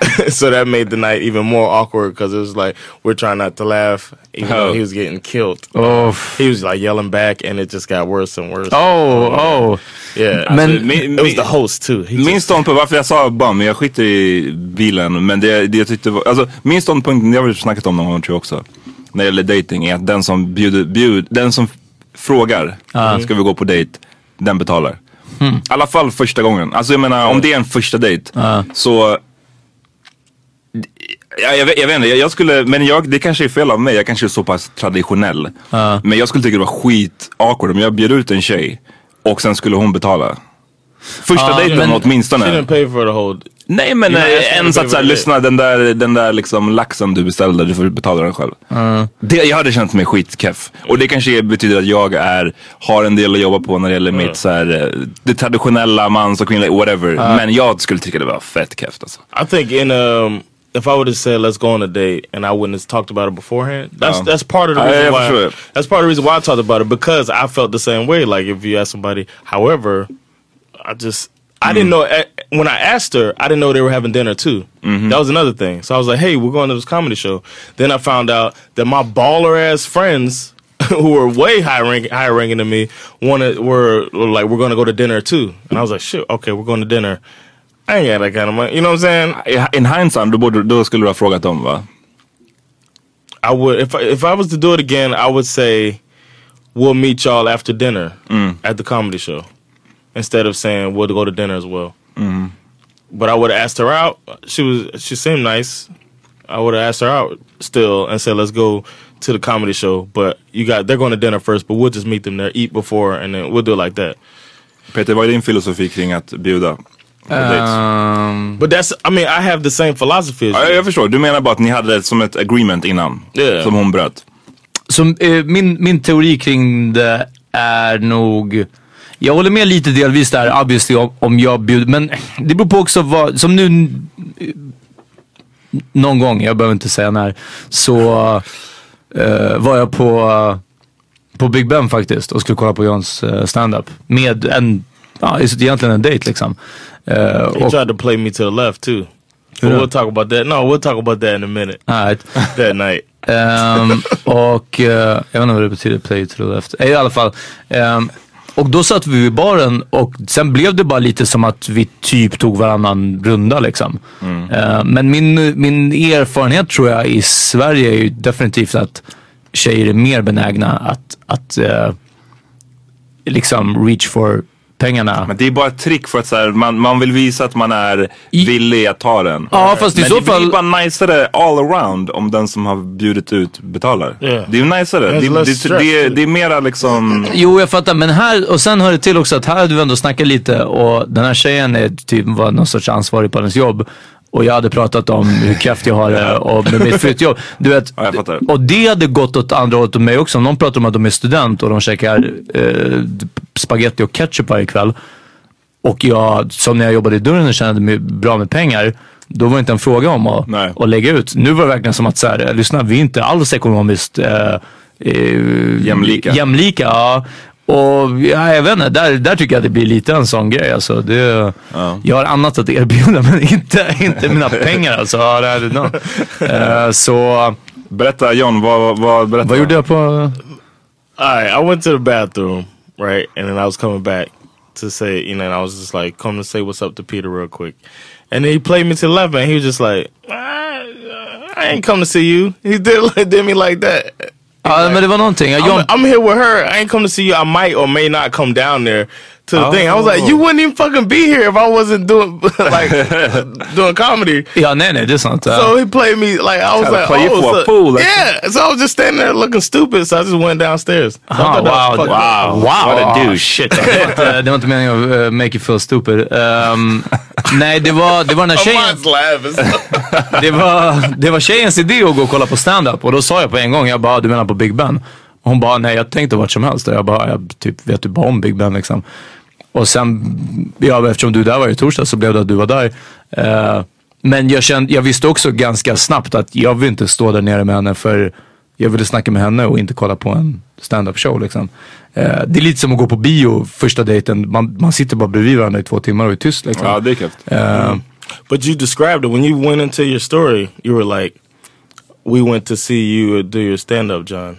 so that made the night even more awkward because it was like we're trying not to laugh, even though Oh. he was getting killed. Oh, He was like yelling back, and it just got worse and worse. oh, oh. Yeah, Men- Alltså, Min- it was the host too. He Min ståndpunkt, varför jag sa bum, jag skiter i bilen. Men det, det jag tyckte var, alltså min ståndpunkt, det har vi snackat om någon gång tror jag också. När det gäller dating är att den som bjuder, bjud, den som frågar, ska vi gå på dejt, den betalar. I alla fall första gången. Alltså jag menar om det är en första dejt så Ja, jag, vet- jag vet inte, jag, jag skulle, men jag, det kanske är fel av mig, jag kanske är så pass traditionell. Men jag skulle tycka det var skit awkward om jag bjöd ut en tjej och sen skulle hon betala. Första Ja, dejten men- åtminstone. she didn't pay for the whole. Nej men jag eh, ens att såhär, lyssna den där, den där liksom laxen du beställde, du får betala den själv. Det, jag hade känt mig skitkeff. Och det kanske betyder att jag är, har en del att jobba på när det gäller mitt såhär, eh, det traditionella mans och kvinnliga, whatever. Men jag skulle tycka det var fett keft alltså. I think in um, if I would have said let's go on a date and I wouldn't have talked about it beforehand, that's Oh. that's part of the reason why. sure. That's part of the reason why I talked about it because I felt the same way. Like if you ask somebody, however, I just. I Mm. didn't know eh, when I asked her. I didn't know they were having dinner too. Mm-hmm. That was another thing. So I was like, "Hey, we're going to this comedy show." Then I found out that my baller ass friends, who were way higher rank, higher ranking than me, wanted were, were like, "We're going to go to dinner too." And I was like, "Shit, okay, we're going to dinner." I ain't got that kind of money. You know what I'm saying? In hindsight, då, borde, då skulle du ha frågat dem va? I would if I, if I was to do it again, I would say we'll meet y'all after dinner mm. at the comedy show instead of saying we'll go to dinner as well. Mm-hmm. But I would have asked her out. She was she seemed nice. I would have asked her out still and said let's go to the comedy show. But you got they're going to dinner first, but we'll just meet them there, eat before, and then we'll do it like that. Peter, vad är din filosofi kring att bjuda? Um, But that's I mean I have the same philosophy as Ja, you. jag förstår, du menar bara att ni hade det som ett agreement innan. Yeah. Som hon bröt. som, eh, min, min teori kring det är nog jag håller med lite delvis där obviously om, om jag bjuder, men det beror på också vad, som nu någon gång, jag behöver inte säga när, så eh, var jag på, på Big Ben faktiskt och skulle kolla på Johns uh, standup med en, ja egentligen en dejt liksom. Eh, He tried to play me to the left too. But we'll talk about that. No, we'll talk about that in a minute. right. That night. Ehm, och eh, jag vet inte vad det betyder, play to the left. Eh, I alla fall. ehm, och då satt vi vid baren och sen blev det bara lite som att vi typ tog varannan runda liksom. Eh, men min, min erfarenhet tror jag i Sverige är ju definitivt att tjejer är mer benägna att, att eh, liksom reach for pengarna. Men det är bara ett trick för att så här, man, man vill visa att man är I- villig att ta den. Ja, fast i Men så det blir fall- bara najsare all around om den som har bjudit ut betalar. Yeah. Det är ju najsare. Det, det, det, det är mera liksom... Jo, jag fattar. Men här, och sen hör det till också att här hade vi ändå snackat lite och den här tjejen är typ var någon sorts ansvarig på hennes jobb. Och jag hade pratat om hur kraftigt jag har det och med mitt flyttjobb. Du vet, Ja, och det hade gått åt andra hållet åt mig också. Om någon pratar om att de är student och de käkar eh, spaghetti och ketchup varje kväll. Och jag, som när jag jobbade i dörren och tjänade my- bra med pengar. Då var det inte en fråga om att, att lägga ut. Nu var det verkligen som att så här, lyssna, vi är inte alls ekonomiskt eh, eh, Jämlika. Jämlika, ja. Och ja, jag vet inte, där, där tycker jag det blir lite en sån grej. Alltså, det, Jag har annat att erbjuda men inte, inte mina pengar alltså. Ja. Eh, så Berätta John, vad, vad, berätta. vad gjorde jag på... Right, I went to the bathroom, right, and then I was coming back to say, you know, and I was just like, come to say what's up to Peter real quick, and then he played me to the left, and he was just like, I, I ain't come to see you. He did did me like that. Ja, men det var någonting. I'm, I'm here with her. I ain't come to see you. I might or may not come down there to the thing. I was like, you wouldn't even fucking be here if I wasn't doing like doing comedy. nej, det är sant. Ja. So he played me like I was to like, play you oh, for a so- fool, like- yeah. So I was just standing there looking stupid. So I just went downstairs. So Ah, that was wow, up. wow, wow. What a douche. Shit, det var inte, meningen att uh, make you feel stupid. Um, nej, det var, det var den här tjejen. Det var, det var tjejens idé att gå och kolla på stand-up och då sa jag på en gång, jag bara, du menar på Big Ben? Och hon bara, nej jag tänkte vart som helst. Och jag bara, jag typ, vet du bara om Big Ben liksom. Och sen, ja eftersom du där var i torsdag så blev det att du var där. Eh, men jag, kände, jag visste också ganska snabbt att jag vill inte stå där nere med henne för jag ville snacka med henne och inte kolla på en stand-up show liksom. Eh, det är lite som att gå på bio första dejten. Man, man sitter bara bredvid varandra i två timmar och är tyst liksom. Ja, det är kul. Eh, but you described it when you went into your story. You were like, "We went to see you do your stand up, John."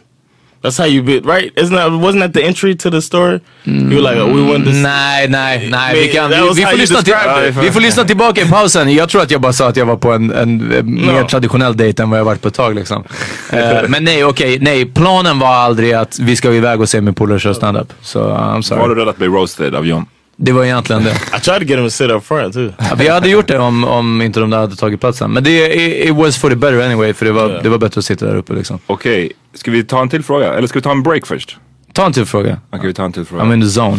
That's how you bit, right? Isn't that wasn't that the entry to the story? You were like, oh, "We went to." see Nej, nej, nej. Vi, kan, vi, vi, får lyssna till, described it. vi får lyssna tillbaka i pausen. Jag tror att jag bara sa att jag var på en, en, eh, mer traditionell dejt än vad jag varit på ett tag. Liksom. Eh, men nej, okej. nej, planen var aldrig att vi ska iväg och se min polare köra standup. Så uh, I'm Var du sorry. rädd att bli roasted av John? Det var egentligen det. I tried to get him to sit up front too. Ja, Vi hade gjort det om, om inte de där hade tagit platsen. Men det it, it was for the better anyway. För det var, det var bättre att sitta där uppe liksom. Okej, ska vi ta en till fråga? Eller ska vi ta en break först? Ta en till fråga. Okej, vi tar en till fråga. I'm in the zone.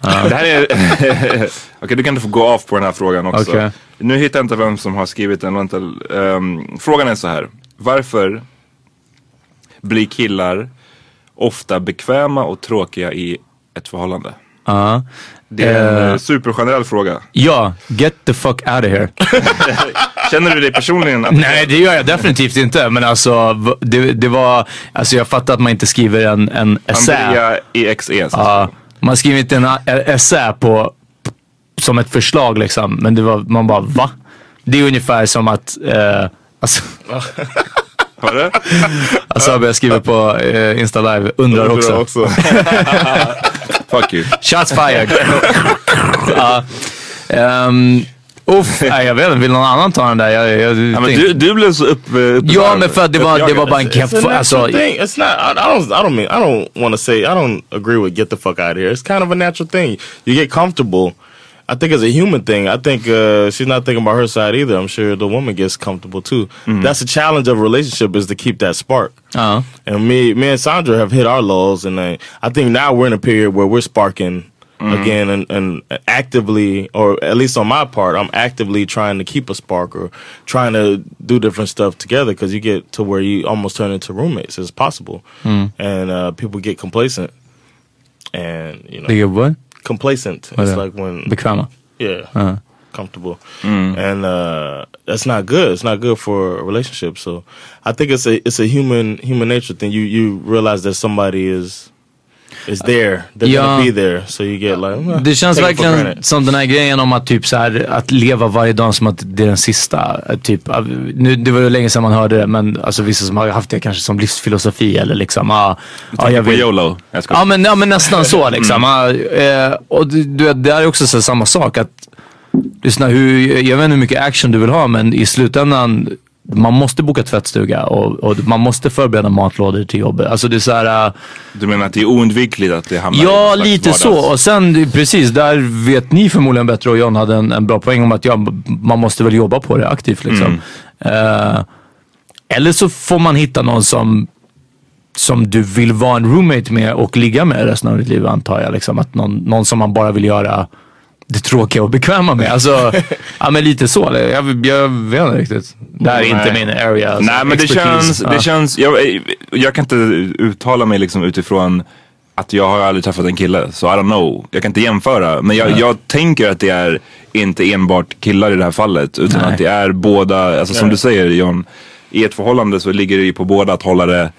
Det här är... Okej, du kan inte få gå off på den här frågan också. Okej. Nu hittar jag inte vem som har skrivit den. Vänta. Ehm, frågan är så här. Varför blir killar ofta bekväma och tråkiga i ett förhållande? Ja. Det är en uh, supergenerell fråga. Ja, get the fuck out of here. Känner du dig personligen? Nej, det gör jag definitivt inte. Men alltså, det, det var... Alltså jag fattar att man inte skriver en, en essä. Andrea EXE. så- Ja, man skriver inte en essä på, som ett förslag liksom. Men det var, man bara va? Det är ungefär som att... Eh, alltså, du? alltså jag skriva på eh, Insta live, undrar också. också. Fuck you. Shots fired. ja. Ehm, uff, nej, jag vet inte. Vill någon annan ta den där? Jag, jag, Ja, men du, du blev så upp... upp ja, men för att det var, det var bara en keff. It's a natural Alltså, thing. It's not. I, I don't. I don't mean. I don't want to say. I don't agree with get the fuck out of here. It's kind of a natural thing. You get comfortable. I think it's a human thing. I think uh, she's not thinking about her side either. I'm sure the woman gets comfortable too. That's the challenge of a relationship is to keep that spark. ja. And me, me and Sandra have hit our lows, and I, I think now we're in a period where we're sparking again, and, and actively, or at least on my part, I'm actively trying to keep a spark or trying to do different stuff together because you get to where you almost turn into roommates as possible, and uh, people get complacent, and you know, Det är vad? Complacent. It's det? like when Bekväma. yeah, Ja. comfortable, and uh, that's not good. It's not good for a relationship. So I think it's a it's a human human nature thing. You you realize that somebody is is there. They're Ja. gonna be there. So you get like, Det känns verkligen som den här grejen om att typ så här, att leva varje dag som att det är den sista. eh, Typ, nu, det var ju länge sedan man hörde det men alltså vissa som har haft det kanske som livsfilosofi eller liksom. Ah, ah, jag På vill, YOLO. Jag. Ja men, ja men nästan så liksom. Ah, eh, och du, det är också så samma sak att lyssna, hur, jag vet inte hur mycket action du vill ha men i slutändan man måste boka tvättstuga och, och man måste förbereda matlådor till jobbet. Alltså det är så här, ah, Du menar att det är oundvikligt att det hamnar Ja, lite vardags- så. Och sen precis, där vet ni förmodligen bättre och John hade en, en bra poäng om att ja, man måste väl jobba på det aktivt liksom. Eh, eller så får man hitta någon som som du vill vara en roommate med och ligga med resten av ditt liv antar jag. Liksom. Att någon, någon som man bara vill göra det tråkiga och bekväma med. Alltså, ja men lite så. Jag, jag vet inte riktigt. Det här är inte min area. Alltså, Nej men det expertise. känns, Ja. det känns jag, jag kan inte uttala mig liksom utifrån att jag har aldrig träffat en kille, så I don't know. Jag kan inte jämföra. Men jag, jag tänker att det är inte enbart killar i det här fallet. Utan Nej. att det är båda, alltså som du säger John. I ett förhållande så ligger det ju på båda att hålla det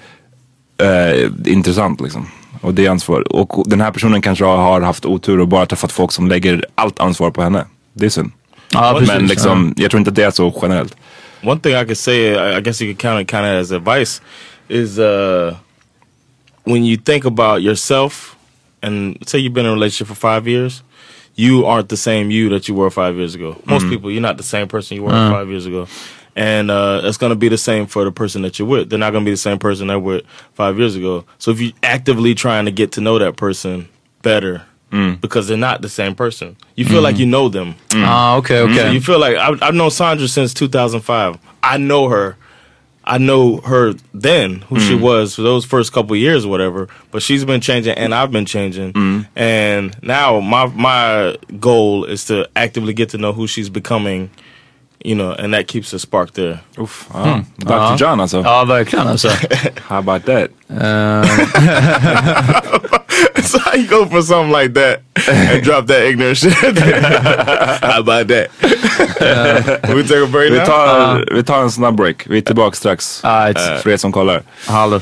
eh, intressant liksom. Och det är ansvar. Och den här personen kanske har haft otur och bara träffat folk som lägger allt ansvar på henne. Det är synd. Precis. Men liksom, jag tror inte att det är så generellt. One thing I could say, I guess you could count it kind of as advice, is uh, when you think about yourself, and say you've been in a relationship for five years, you aren't the same you that you were five years ago. Most people, you're not the same person you were five years ago. And uh, it's going to be the same for the person that you're with. They're not going to be the same person they were five years ago. So if you're actively trying to get to know that person better, mm. because they're not the same person, you feel like mm-hmm. you know them. Mm. Ah, okej, So you feel like I've, I've known Sandra since 2005. I know her. I know her then, who she mm. was for those first couple years or whatever. But she's been changing, and I've been changing. And now my my goal is to actively get to know who she's becoming. You know, and that keeps a spark there. Uff, ja. Dr. John alltså. Ja, verkligen alltså. How about that? so how you go for something like that and drop that ignorant shit? how about that? we take a break Vi now. tar, vi tar en snabb break. Vi är tillbaka strax. Eh, för er som kollar. Hallå.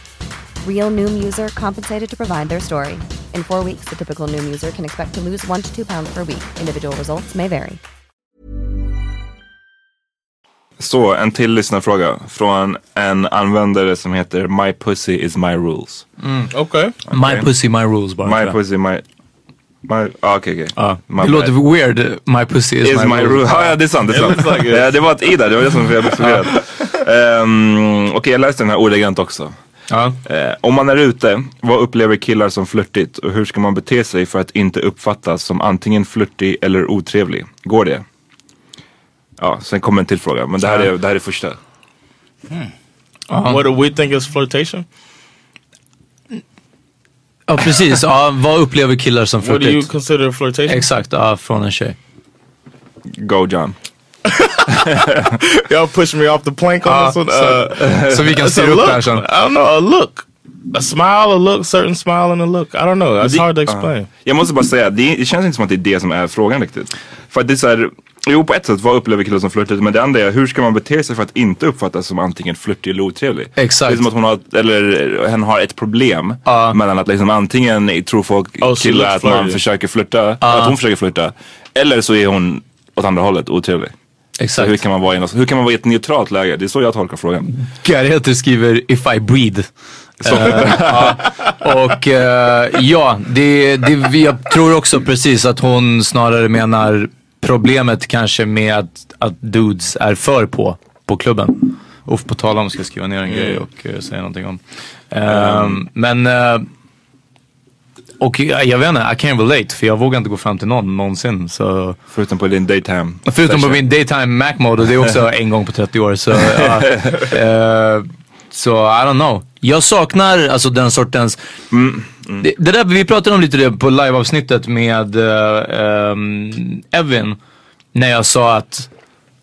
Real Noom user compensated to provide their story. In four weeks, the typical Noom user can expect to lose one to two pounds per week. Individual results may vary. Så, en till lyssnarfråga från en användare som heter My Pussy is my rules. Okay. My pussy, my rules bara. My. Pussy, my... my ah, Okej, okej. Ja. My Det bad. låter weird. My pussy is, Is my rule. Ja, ja, det är sant. Det, är sant. like det var ett i där, det var det som jag blev förvirrad. um, Okej, jag läste den här ordagrant också. Ja. Eh, om man är ute, vad upplever killar som flörtigt och hur ska man bete sig för att inte uppfattas som antingen flörtig eller otrevlig? Går det? Ja, sen kommer en till fråga, men det här är, det här är första. What do we think is flirtation? ja, precis. Ja, vad upplever killar som What do you flörtigt? consider flirtation? Exakt, ja, från en tjej. Go John. Y'all push me off the plank on Ah, this one. so- Uh, styra upp look. det här sen. I don't know, a look. a smile, a look, certain smile and a look. I don't know. It's hard to ja. explain. Jag måste bara säga, det, det känns inte som att det är det som är frågan riktigt. För att det är så här, jo på ett sätt, vad upplever killen som flörtigt? Men det andra är, hur ska man bete sig för att inte uppfattas som antingen flörtig eller otrevlig? Exakt. Det är som att hon har, eller hen har ett problem mellan att liksom antingen tror folk, Oh, killar att man försöker flirta, att hon försöker flirta. Eller så är hon åt andra hållet, otrevlig. Så Exakt. hur kan man vara i, något- hur kan man vara i ett neutralt läge? Det är så jag tolkar frågan. Garheter skriver If I breathe. Eh, ja. Och eh, ja, det, det, jag tror också precis att hon snarare menar problemet kanske med att, att dudes är för på, på klubben. Uff, på tal om ska jag skriva ner en grej och eh, säga någonting om. Ehm, Men, eh, och jag, jag vet inte, I can't relate för jag vågar inte gå fram till någon någonsin. Så. Förutom på din daytime. Förutom på session. min daytime Mac mode och det är också en gång på 30 år. Så, ja. Eh, så I don't know. Jag saknar alltså den sortens... Det, det där, vi pratade om lite det på liveavsnittet med uh, um, Evin. När jag sa att,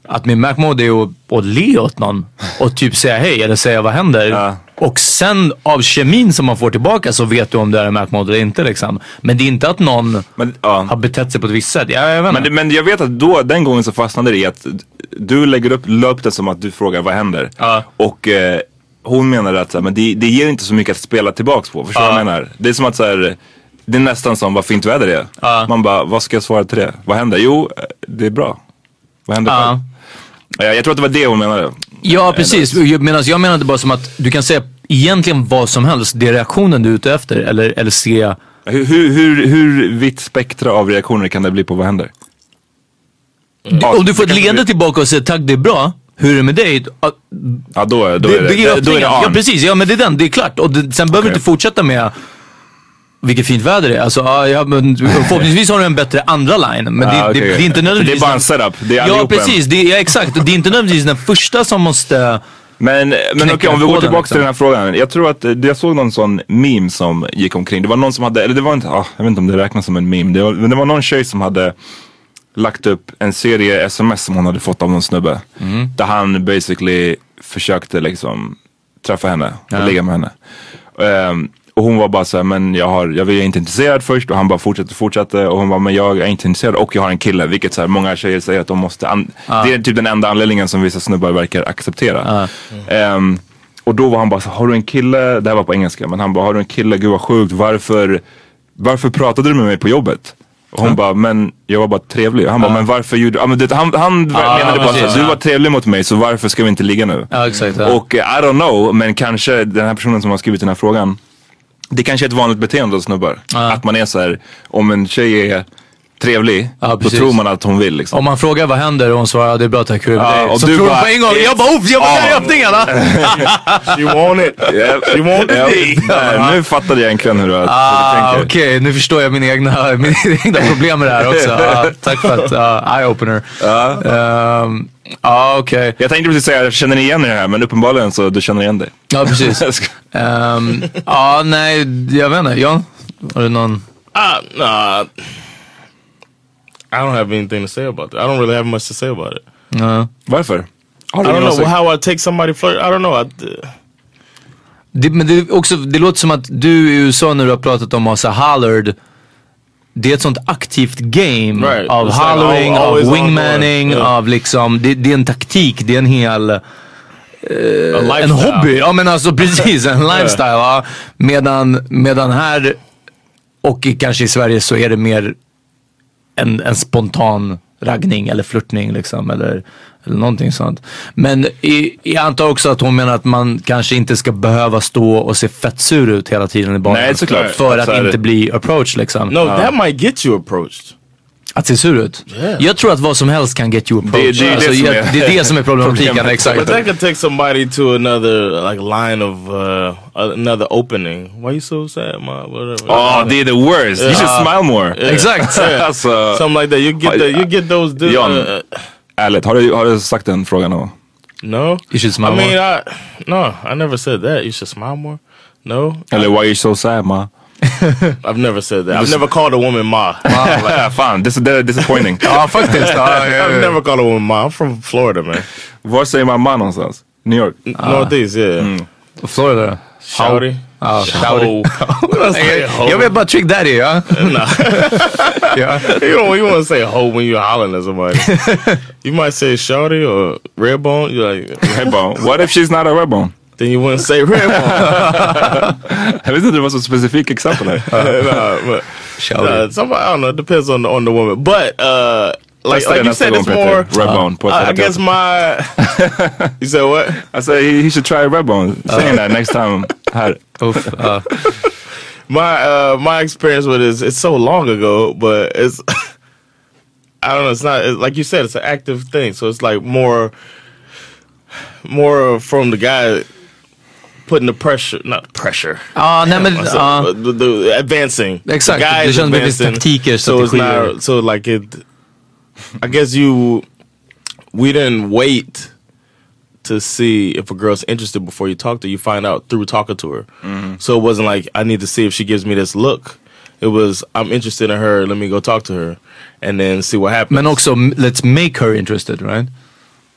att min Mac mode är att, att le åt någon och typ säga hej eller säga vad händer. Ja. Och sen av kemin som man får tillbaka så vet du om det är en Mac mode eller inte liksom. Men det är inte att någon Men, ja. har betett sig på ett visst sätt. Jag, jag Men, men jag vet att då, den gången så fastnade det i att du lägger upp löpet som att du frågar vad händer. Ja. Och eh, hon menade att så här, men det, det ger inte så mycket att spela tillbaks på. Förstår du Ja. vad jag menar? Det är som att så här, det är nästan som vad fint väder det är. Ja. Man bara, vad ska jag svara till det? Vad händer? Jo, eh, det är bra. Vad händer Ja. Jag tror att det var det hon menade. Ja precis, Medan jag menade bara som att du kan säga egentligen vad som helst. Det är reaktionen du är ute efter. Eller, eller se... Hur, hur, hur, hur vitt spektra av reaktioner kan det bli på vad händer? Ja, Om du får det ett leende bli- tillbaka och säger tack det är bra. Hur är det med dig? Ja, Ja, då, är- då det, är det, det, då, då är det Ja precis, ja men det är den. Det är klart. Och det, sen behöver du Okej. inte fortsätta med vilket fint väder det är. Alltså, ja, men, förhoppningsvis har du en bättre andra line. Men det, Ja, det, okej. det är inte nödvändigtvis... Det är bara en setup. Det är Ja precis, det, ja, exakt. Det är inte nödvändigtvis den första som måste... Men, men okej, om vi går tillbaka liksom. till den här frågan. Jag tror att eh, jag såg någon sån meme som gick omkring. Det var någon som hade, eller det var inte, ah, jag vet inte om det räknas som en meme. Det var, men det var någon tjej som hade lagt upp en serie sms som hon hade fått av någon snubbe. Mm. Där han basically försökte liksom träffa henne och Ja. ligga med henne. Ehm, och hon var bara såhär, men jag, har, jag är inte intresserad först och han bara fortsatte fortsatte och hon bara, men jag är inte intresserad och jag har en kille. Vilket så här, många tjejer säger att de måste, an- det är typ den enda anledningen som vissa snubbar verkar acceptera. Ehm, och då var han bara så, har du en kille, det här var på engelska, men han bara, har du en kille, gud vad sjukt, varför, varför pratade du med mig på jobbet? Och hon bara, men jag var bara trevlig. Och han bara, men varför gjorde du, ja, det, han, han menade bara precis, du ja. var trevlig mot mig så varför ska vi inte ligga nu? Ja. Ja. Och eh, I don't know, men kanske den här personen som har skrivit den här frågan. Det kanske är ett vanligt beteende hos snubbar. Ja. Att man är så här, om en tjej är trevlig, Ja, då precis. tror man att hon vill liksom. Om man frågar vad händer och hon svarar ja, det är bra tack, hur är det med dig? Så du tror bara, på en gång, jag bara oh, jag var där i öppningen! She want it. She want Ja, it. nej, nu fattade jag egentligen hur du, hur du Ah, tänker. Okej, nu förstår jag mina egna, mina egna problem med det här också. Ah, tack för att, uh, eye-opener. Ja, ah, okej. Jag tänkte precis säga, jag känner igen er här, men uppenbarligen så du känner igen dig. Ja, precis. Jag ska- Um, ja, nej, jag vet inte. Jan? Har du någon? Uh, nah. I don't have anything to say about it. I don't really have much to say about it. Ja. Varför? Har I don't know how I take somebody flirt. I don't know. I, uh, Det, men det, är också, det låter som att du i USA när du har pratat om att ha Hallard det är ett sånt aktivt game Right. av It's like always av wingmanning. Yeah. av liksom, det, det är en taktik, det är en hel, a en hobby. Ja men alltså precis, en lifestyle. Ja. Medan, medan här, och i, kanske i Sverige så är det mer en, en spontan raggning eller flörtning liksom. Eller, eller någonting sånt. Men jag antar också att hon menar att man kanske inte ska behöva stå och se fett sur ut hela tiden i baren. Nej, såklart. För att det. inte bli approached liksom. no, that might get you approached. Att se sur ut. Jag tror att vad som helst kan get you approached. Det- det är det alltså, som jag, är- det är det som är problematiken. Exakt. But that could take somebody to another like line of uh, another opening. Why you so sad, man? Whatever. Oh, det är the worst. You should smile more. Exakt. alltså, Something like that. You get the, you get those. du- John. uh, ärligt, har du, har du sagt den frågan någon no, You should smile I mean, more. I no, I never said that. You should smile more. No, Eller why are you so sad ma? I've never said that. I've never called a woman ma. Like, ah, fan, ah, this, det är disappointing. Ja faktiskt. Ja, ja, I've ja. never called a woman ma. I'm from Florida, man. Var säger man ma någonstans? New York? Northeast, yeah. Mm. Florida. Shouty. Ja, Ho. shouty. Let's say ho. Jag vet bara Trick Daddy, ja. Nah. ja. you don't you want to say ho when you're hollering at somebody. you might say shorty or red bone. You're like red bone. What if she's not a red bone? then you wouldn't say red bone. Jag vet inte, det var så specifikt exempel här. nah, but Shouty. uh, somebody I don't know. It depends on the, on the woman, but uh, like like you said, gång, it's Peter. more. Redbone på uh, ett I, I guess my. you said what? I said he, he should try redbone. Uh. Saying that next time här. Uff, ja. My uh my experience with it is it's so long ago, but it's I don't know. It's not it's, like you said. It's an active thing, so it's like more more from the guy putting the pressure, not pressure. Ja, nej men... Alltså, ja. the, the advancing. Exakt, The guy det is känns som det finns advancing, So it's not so like it. I guess you. We didn't wait to see if a girl's interested before you talk to her. You find out through talking to her. Mm-hmm. So it wasn't like I need to see if she gives me this look. It was I'm interested in her. Let me go talk to her, and then see what happens. Men också, m- let's make her interested, right?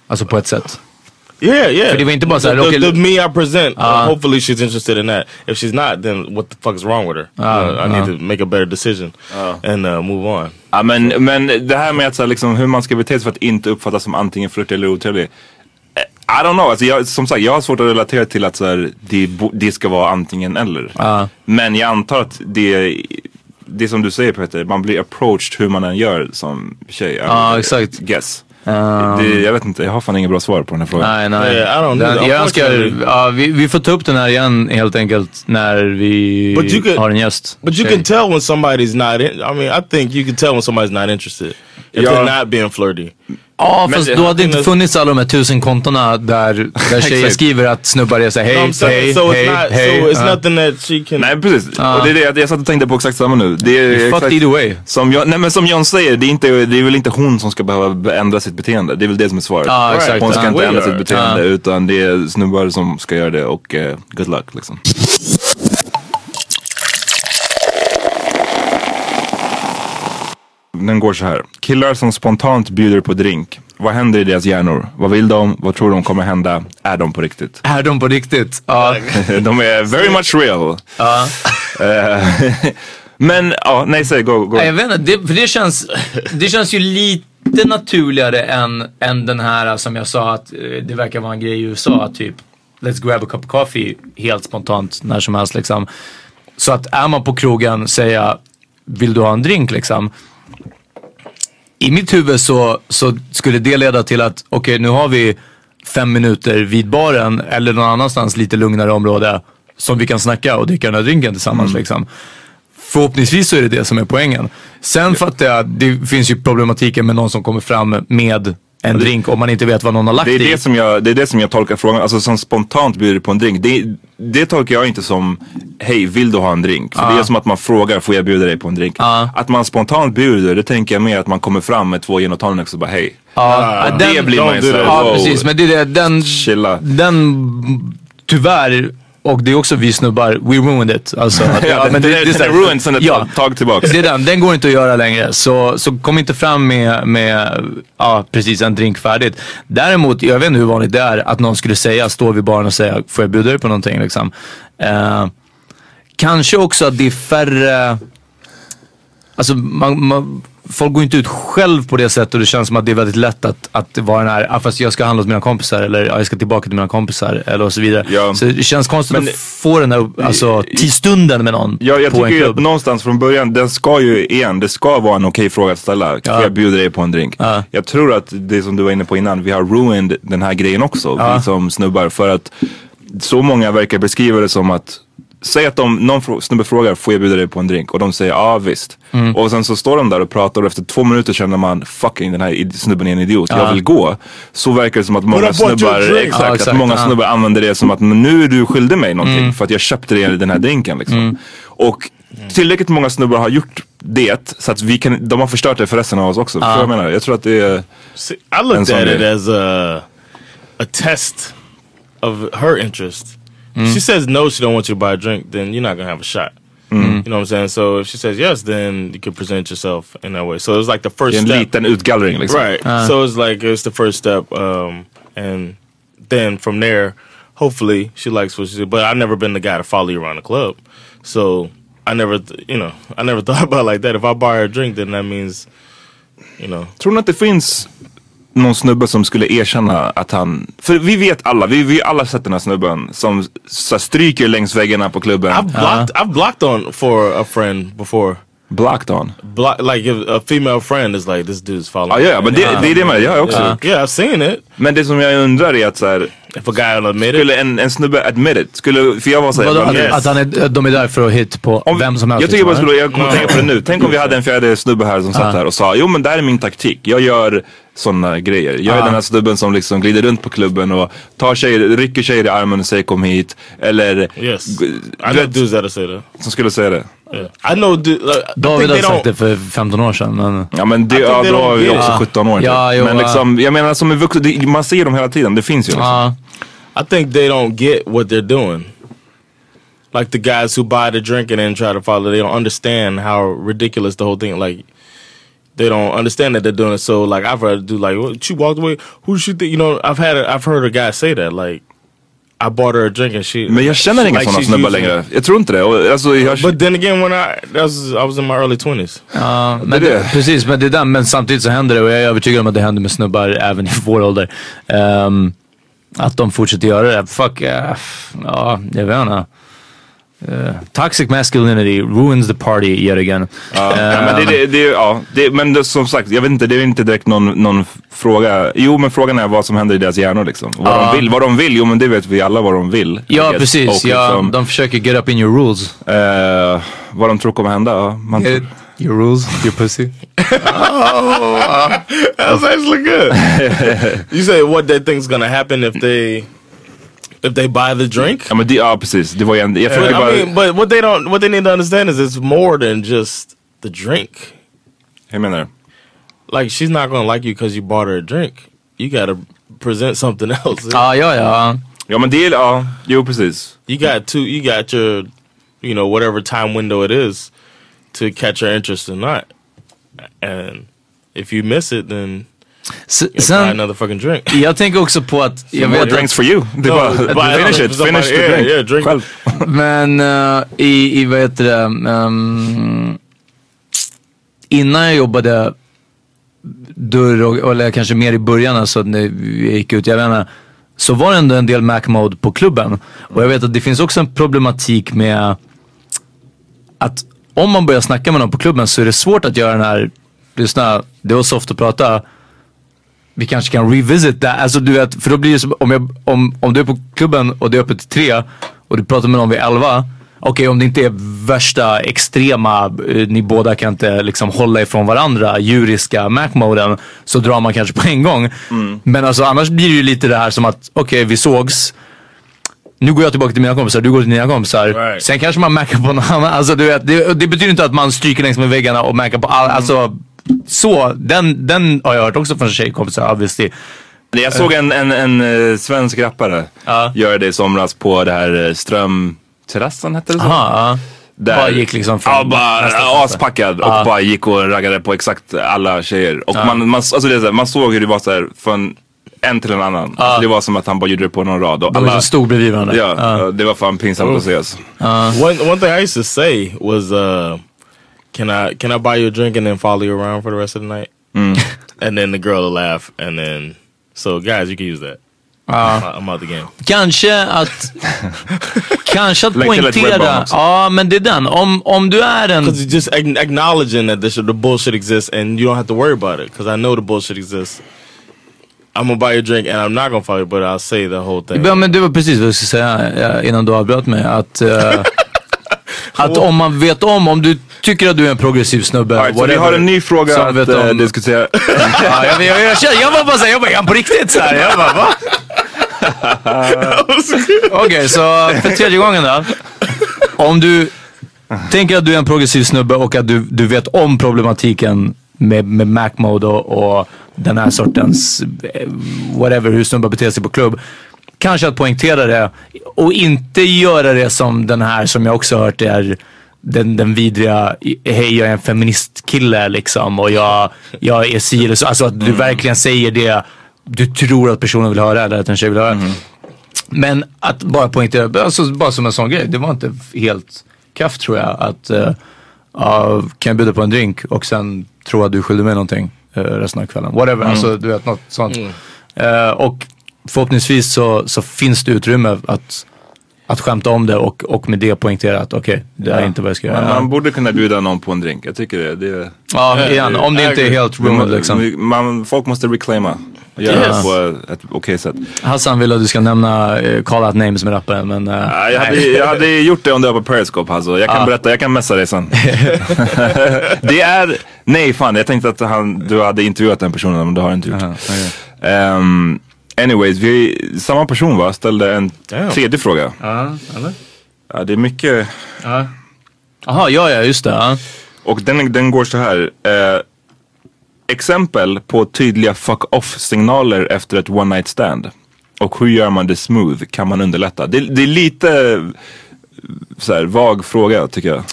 Alltså på ett sätt. Yeah, yeah. För det var inte bara så här, the, the, the me I present. uh, Ah. hopefully she's interested in that. If she's not, then what the fuck is wrong with her? Ah, Uh, I need ah. to make a better decision and uh, move on. Ja, men, men det här med att, så här, liksom, hur man ska bete sig för att inte uppfattas som antingen flörtig eller otrevlig. Eh, I don't know, alltså, jag, som sagt jag har svårt att relatera till att så här, det, det ska vara antingen eller. Men jag antar att det, det är som du säger Peter, man blir approached hur man än gör som tjej. Ja, exakt. Guess. Um, Det, jag vet inte, jag har fan inget bra svar på den här frågan. Nej, nej. Yeah, I don't Den, jag önskar, ja, vi, vi får ta upp den här igen helt enkelt när vi But you could- har en gäst. But you Tjej. can tell when somebody's not in. I mean, I think you can tell when somebody's not interested if Ja. not being flirty. Ja, Men fast det- då hade det inte funnits alla de här tusen kontona där, där tjejer skriver att snubbar är såhär hej, hej, hej, hej. so it's ja. nothing that she can. Nej precis, Ja. och det är det jag, jag satt och tänkte på exakt samma nu. Det är Fucked exakt, either way. som, jag, nej, men som John säger, det är, inte, det är väl inte hon som ska behöva ändra sitt beteende. Det är väl det som är svaret. Ja, exakt. Hon ska inte ändra sitt beteende utan det är snubbar som ska göra det och eh, good luck liksom. Den går så här. Killar som spontant bjuder på drink. Vad händer i deras hjärnor? Vad vill de? Vad tror de kommer hända? Är de på riktigt? Är de på riktigt? Ja. de är very much real. ja. Eh, Men ja, nej säg gå. gå. Jag vet inte, det, för det känns, det känns ju lite naturligare än, än den här som jag sa att eh, det verkar vara en grej i USA, typ let's grab a cup of coffee helt spontant när som helst liksom. Så att är man på krogen säga vill du ha en drink liksom. I mitt huvud så, så skulle det leda till att okej nu har vi fem minuter vid baren eller någon annanstans lite lugnare område som vi kan snacka och dricka den här drinken tillsammans liksom. Förhoppningsvis så är det det som är poängen. Sen fattar jag, det finns ju problematiken med någon som kommer fram med en drink om man inte vet vad någon har lagt Det är i. det, som jag, det är det som jag tolkar frågan, alltså som spontant bjuder på en drink. Det, det tolkar jag inte som, hej vill du ha en drink? För det är som att man frågar, får jag bjuda dig på en drink? Ja. Att man spontant bjuder, det tänker jag mer att man kommer fram med två gin och tonics och bara hej. Och den- det blir man ju såhär. Ja precis, men det är det, den, Chilla. den, tyvärr, och det är också vi snubbar, we ruined it. Alltså, att- Ja, men är- den så här- är ruined sen ett ja, tag- tillbaks. Det är den, den går inte att göra längre. Så, så kom inte fram med, med ja, precis en drink färdigt. Däremot, jag vet inte hur vanligt det är att någon skulle säga, stå vid baren och säga, får jag bjuda dig på någonting liksom. Eh, kanske också att det är färre Alltså man, man, folk går inte ut själv på det sättet och det känns som att det är väldigt lätt att, att vara den här, ah, fast jag ska handla hos mina kompisar eller ah, jag ska tillbaka till mina kompisar eller och så vidare. Ja. Så det känns konstigt Men- att få den här alltså, stunden med någon Ja, jag på en tycker ju klubb. att någonstans från början, den ska ju igen, det ska vara en okej fråga att ställa. Får jag bjuda dig på en drink? Ja. Jag tror att det som du var inne på innan, vi har ruined den här grejen också, Ja. vi som snubbar. För att så många verkar beskriva det som att Säg att de, någon snubbe frågar, får jag bjuda dig på en drink? Och de säger ja visst. Mm. Och sen så står de där och pratar och efter två minuter känner man, fucking den här snubben är en idiot, Ja. jag vill gå. Så verkar det som att många snubbar, exakt, Ja, exakt. att många snubbar använder det som att nu är du skyldig mig någonting Mm. för att jag köpte dig den här drinken liksom. Och tillräckligt många snubbar har gjort det så att vi kan, de har förstört det för resten av oss också. Vad jag menar? Jag tror att det är... See, I looked at it as a a test of her interest. Mm. If she says no, she don't want you to buy a drink, then you're not gonna have a shot. Mm. You know what I'm saying? So if she says yes, then you can present yourself in that way. So it's like the first Det är en step. liten utgallring liksom. Right. So it's like it's the first step, um, and then from there, hopefully she likes what she did. But I've never been the guy to follow you around the club, so I never, th- you know, I never thought about it like that. If I buy her a drink, then that means, you know, Tror ni att det finns någon snubbe som skulle erkänna att han... För vi vet alla, vi vi har alla sett den här snubben som så stryker längs väggarna på klubben. I've blocked, I've blocked on for a friend before. Blocked on? Block, like if a female friend is like, this dude's following. Ja, ja, men det, det är det med, jag också Yeah. gjort. Yeah, I've seen it. Men det som jag undrar är att så här, If a guy will admit it. skulle en, en snubbe admit it? Skulle, för jag var såhär, Vadå, bara, att, att han är, de är där för att hit på Om- vem som helst? Jag tycker bara liksom, skulle, jag kommer tänka på det nu. Tänk om vi hade en fjärde snubbe här som satt Ja. här och sa, jo men det här är min taktik. Jag gör sådana grejer. Jag är Ja. den här snubben som liksom glider runt på klubben och tar tjejer, rycker tjejer i armen och säger kom hit. Eller, Yes. I vet, dudes that'll say that. som skulle säga det. Yeah. I know du- like, David har sagt det för 15 år sedan. Men... Ja men det, ja, då var vi också it. 17 år. Ja, typ. jo, men liksom, jag menar som en vuxen, det- man ser dem hela tiden. Det finns ju liksom. I think they don't get what they're doing. Like the guys who buy the drink and then try to follow, they don't understand how ridiculous the whole thing. Like they don't understand that they're doing it. So like I've heard do like she walked away. Who did she think? You know, I've had a, I've heard a guy say that like. I bought her a drink and she. Men jag känner inga like sådana snubbar längre. Jag tror inte det. Och, alltså, jag, But then again, when I that was I was in my early twenties. Ja, men Det är det, det. precis, men det är där, men samtidigt så händer det och jag är övertygad om att det händer med snubbar även i vår ålder. Ehm, att de fortsätter göra det. Fuck, eh, ja, jag vet inte. Eh, toxic masculinity ruins the party yet again. Ja, Ehm, men, det, det, det, ja, det, men det, som sagt, jag vet inte, det är inte direkt någon, någon fråga. Jo men frågan är vad som händer i deras hjärnor liksom. Vad, Ja. de vill, vad de vill, jo men det vet vi alla vad de vill. Ja guess. precis, Och ja, liksom, de försöker get up in your rules. eh, vad de tror kommer hända. ja, Man, Get your rules, your pussy. That's actually good. you say what they think's gonna happen if they if they buy the drink? I'm a the precis, det var ju en, jag But, försöker bara, I mean, but what they don't, what they need to understand is it's more than just the drink. hur menar du? Like she's not gonna like you because you bought her a drink. You gotta present something else. Ja, ja, ja. Ja men det är, ja, jo precis. You got two. You got your, you know, whatever time window it is to catch her interest or not. And if you miss it, then S- sen, another fucking drink. jag tänker också på att... Jag More vet att- drinks for you. Det No, bara, finish it, finish the Yeah, drink. yeah, drink. Själv. Men eh, i, i, vad heter det, ehm, innan jag jobbade dörr, och, eller kanske mer i början, alltså när vi gick ut, jag vet inte, så var det ändå en del Mac mode på klubben. Och jag vet att det finns också en problematik med att om man börjar snacka med någon på klubben så är det svårt att göra den här, lyssna, det var soft att prata, vi kanske kan revisit det. Alltså du vet, för då blir det som om, jag, om, om du är på klubben och det är öppet till tre och du pratar med någon vid elva. Okej om det inte är värsta extrema, eh, ni båda kan inte liksom hålla ifrån varandra, djuriska Mac-moden. Så drar man kanske på en gång. Men alltså annars blir det ju lite det här som att, okej vi sågs. Nu går jag tillbaka till mina kompisar, du går till dina kompisar. Right. Sen kanske man mackar på någon annan. Alltså, du vet, det, det betyder inte att man stryker längs med väggarna och mackar på all, alltså så, den, den har jag hört också från tjejkompisar obviously. Jag såg en, en, en eh, svensk rappare Ja. göra det i somras på det här eh, Strömterrassen hette det så? Aha, ja. Där, Bara gick liksom från ja, bara aspackad och Ja. bara gick och raggade på exakt alla tjejer. Och man, man, alltså det är så här, man såg hur det var så här från en till en annan. Alltså det var som att han bara gjorde det på någon rad. Och De alla, alla... stod bredvid varandra. ja, det var fan pinsamt att se. Alltså. one one thing I used to say was, uh, "Can I can I buy you a drink and then follow you around for the rest of the night?" and then the girl will laugh, and then so guys, you can use that. I'm, I'm out the game. Kanske att, kanske att Lägg till ett poängtera. också. Ja men det är den. Om, om du är en... Because just acknowledging that this, the bullshit exists and you don't have to worry about it. Because I know the bullshit exists. I'm gonna buy you a drink and I'm not gonna follow you, but I'll say the whole thing. Ja, men det var precis vad jag skulle säga eh, innan du avbröt mig. Att, eh, att om man vet om, om du tycker att du är en progressiv snubbe. All right, så vi whatever, har en ny fråga att vet eh, om- diskutera. Ja, jag, jag, jag, jag, jag var bara såhär, jag bara, är han på riktigt? Så här, jag bara, va? Okej, så för tredje gången då. Om du tänker att du är en progressiv snubbe och att du, du vet om problematiken med, med Mac mode och, och den här sortens, eh, whatever, hur snubbar beter sig på klubb. Kanske att poängtera det och inte göra det som den här som jag också hört är den, den vidriga, hej jag är en feministkille liksom och jag, jag är si eller så. Alltså att du verkligen säger det du tror att personen vill höra eller att en tjej vill höra. Men att bara poängtera, alltså bara som en sån grej, det var inte helt kaff tror jag. Att uh, uh, kan jag bjuda på en drink och sen tro att du skyller mig någonting uh, resten av kvällen. Whatever, alltså du vet något sånt. Uh, och förhoppningsvis så, så finns det utrymme att att skämta om det och, och med det poängtera att okej, det är inte vad jag ska göra. Man, man borde kunna bjuda någon på en drink. Jag tycker det. det ja, igen, om det inte är helt rumored liksom. Man, folk måste reclaima. Och göra Yes. det på ett okej sätt. Hassan vill att du ska nämna uh, call out names med rapparen men uh, Ja, jag, hade, jag hade gjort det om du var på Periscope alltså. Jag kan Ja. berätta, jag kan messa dig sen. det är, nej fan jag tänkte att han, du hade intervjuat den personen men det har du inte gjort. Ehm, anyways, vi, samma person va, ställde en Damn. tredje fråga. Ja, eller? Ja, det är mycket. Ja. Jaha, ja ja just det. Ja. Och den, den går så här. Eh, exempel på tydliga fuck off signaler efter ett one night stand. Och hur gör man det smooth? Kan man underlätta? Det, det är lite eh, så här, vag fråga tycker jag.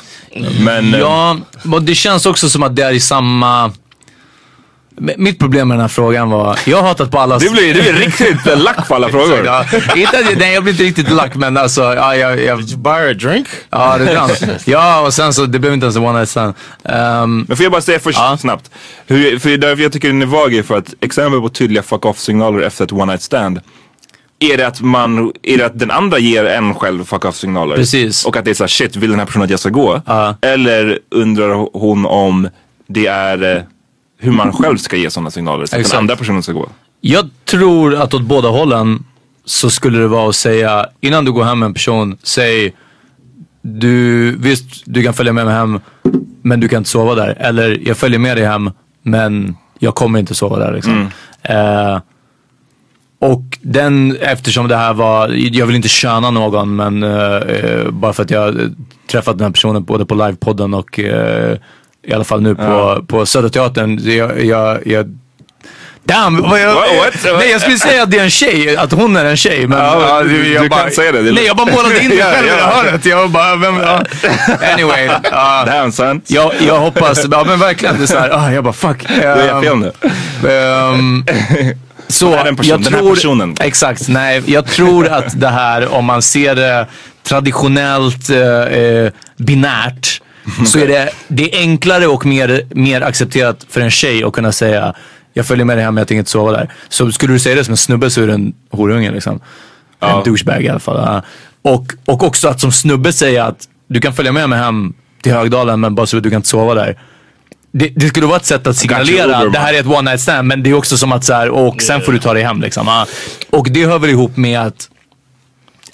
Men eh, Ja, och det känns också som att det är i samma... Mitt problem med den här frågan var, jag har hatat på alla... du blir, du blir riktigt lack på alla frågor. Ja, inte, nej, jag blir inte riktigt lack men alltså, ja, jag, jag, Did you buy a drink? ja, det är sant. Ja, och sen så, det blev inte ens en one night stand. Ehm, Men får jag bara säga först Ja. snabbt. Hur, för därför jag tycker den är vag är för att exempel på tydliga fuck off signaler efter ett one night stand. Är det att man, är det att den andra ger en själv fuck off signaler? Precis. Och att det är såhär shit, vill den här personen att jag ska gå? Ja. Eller undrar hon om det är eh, hur man själv ska ge sådana signaler så att Exakt. den andra personen ska gå? Jag tror att åt båda hållen så skulle det vara att säga, innan du går hem med en person, säg du, visst du kan följa med mig hem men du kan inte sova där. Eller jag följer med dig hem men jag kommer inte sova där liksom. Eh, och den, eftersom det här var, jag vill inte köna någon men eh, eh, bara för att jag eh, träffat den här personen både på livepodden och eh, i alla fall nu på, på Söderteatern. Jag, jag, jag Damn! Vad jag, What? Nej jag skulle säga att det är en tjej, att hon är en tjej. Men, Ja, ja, du- jag du kan säga det. Det Nej jag bara målade in Ja, själv i ja. det hörnet. Jag bara, vem, ja. Anyway. ja. Damn son. jag, jag hoppas, ja men verkligen. Det är så här, ah, jag bara fuck. Du är fel nu. Ehm, så den person- jag den här tror, personen. Exakt, nej jag tror att det här om man ser det traditionellt eh, eh, binärt så är det, det är enklare och mer, mer accepterat för en tjej att kunna säga jag följer med dig hem, jag tänker inte sova där. Så skulle du säga det som en snubbe så är det en horunge liksom. En douchebag i alla fall. ja. Och, och också att som snubbe säga att du kan följa med mig hem till Högdalen men bara så att du kan inte sova där. Det, det skulle vara ett sätt att signalera, det här är ett one night stand men det är också som att så här, och sen får du ta dig hem liksom. Ja. Och det hör väl ihop med att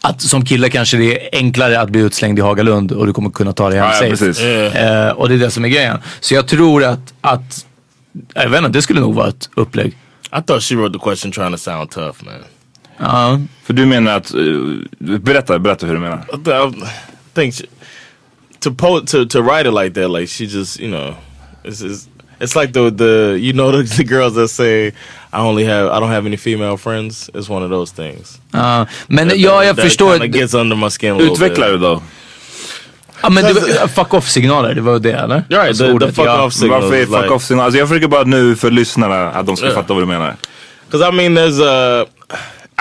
att som kille kanske det är enklare att bli utslängd i Hagalund och du kommer kunna ta dig hem Ja, ja, safe. Eh, och det är det som är grejen. Så jag tror att, att jag vet inte, det skulle nog vara ett upplägg. I thought she wrote the question trying to sound tough, man. Ja. För du menar att, eh, berätta, berätta hur du menar. I, th- I think she, to po- to to write it like that, like she just you know, it's it's, it's like the the you know the, the girls that say I only have I don't have any female friends. It's one of those things. Ja. men That- ja, jag that förstår. kinda gets under my skin a little Utveckla det då. Ja, men det var, fuck off signaler, det var det eller? You're right, Alltså the, the fuck ja. off signals. Varför är fuck like- off signal? Alltså jag försöker bara nu för lyssnarna att de ska Ja. fatta vad du menar. Because I mean, there's a,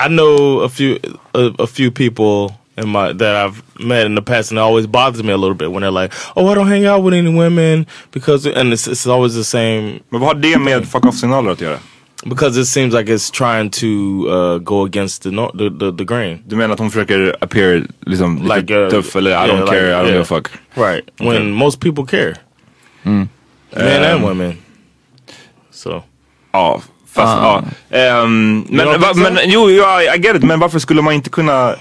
I know a few a, a few people in my that I've met in the past, and it always bothers me a little bit when they're like, "Oh, I don't hang out with any women because," and it's it's always the same Men vad har det med fuck off signaler att göra? because it seems like it's trying to uh, go against the, no, the the the grain, Du menar att hon försöker appear liksom lite Like, uh, tuff eller I yeah, don't like, care, I don't yeah. give a fuck. right? When most people care, men and women. So Ja, fast ja. Ehm, men, va, so? men jo, ja, I get it. Men varför skulle man inte kunna,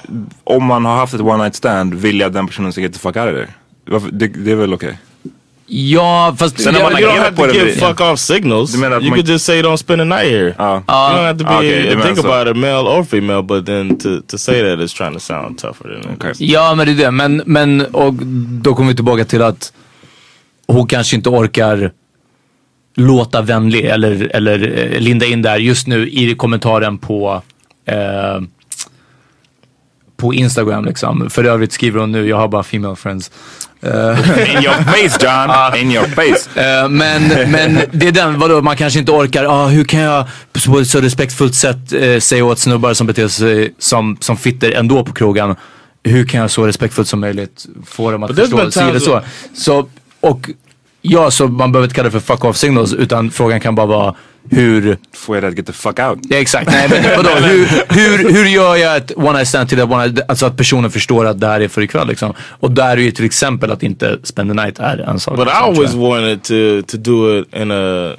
om man har haft ett one night stand, vilja att den personen ska get the fuck out of there? Varför, det, det är väl okej? Ja, fast... Sen när jag, man you don't have to give fuck off signals. You man- could just say don't spend the night here. Ja. You don't have to be Ah, okay, think så. about it, male or female, but then to, to say that is trying to sound tougher than is. Ja, men det är det. Men, men och då kommer vi tillbaka till att hon kanske inte orkar låta vänlig eller, eller eh, linda in där just nu i kommentaren på eh, på Instagram liksom. För övrigt skriver hon nu, jag har bara female friends. Eh, In your face John, in your face. Eh, men, men det är den, vadå, man kanske inte orkar, ah, hur kan jag på ett så respektfullt sätt eh, säga åt snubbar som beter sig som, som fitter ändå på krogen. Hur kan jag så respektfullt som möjligt få dem att But förstå times så. så. Och ja, så man behöver inte kalla det för fuck off signals utan frågan kan bara vara hur... Får jag rätt get the fuck out? Ja, exakt, nej men vadå, hur, hur, hur gör jag ett one night stand till ett one night, alltså att personen förstår att det här är för ikväll liksom. Och där är ju till exempel att inte spend the night är en sak. But I always wanted to to do it in a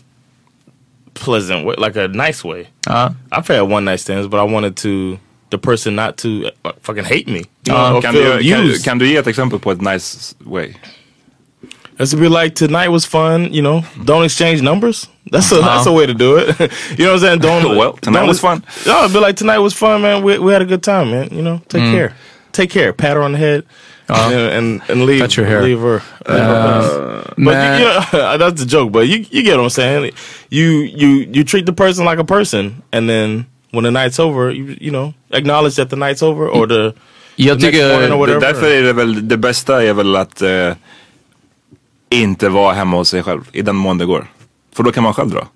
pleasant way, like a nice way. Ja. I've had one night stands, but I wanted to the person not to uh, fucking hate me. Or Kan du, kan, kan du ge ett exempel på ett nice way? It's to be like tonight was fun. You know, don't exchange numbers. That's a that's a way to do it. you know what I'm saying? Don't. Well, tonight don't- was fun. It'd be like tonight was fun, man. We we had a good time, man. You know, take care, take care. Pat her on the head, and, and and leave Touch your hair. leave her. Uh, but you, man. you know, that's the joke. But you you get what I'm saying. You you you treat the person like a person, and then when the night's over, you you know acknowledge that the night's over or the, Jag the next morning tycker, or whatever. Därför är det väl, det bästa är väl att eh, inte vara hemma hos sig själv i den mån det går. För då kan man själv dra.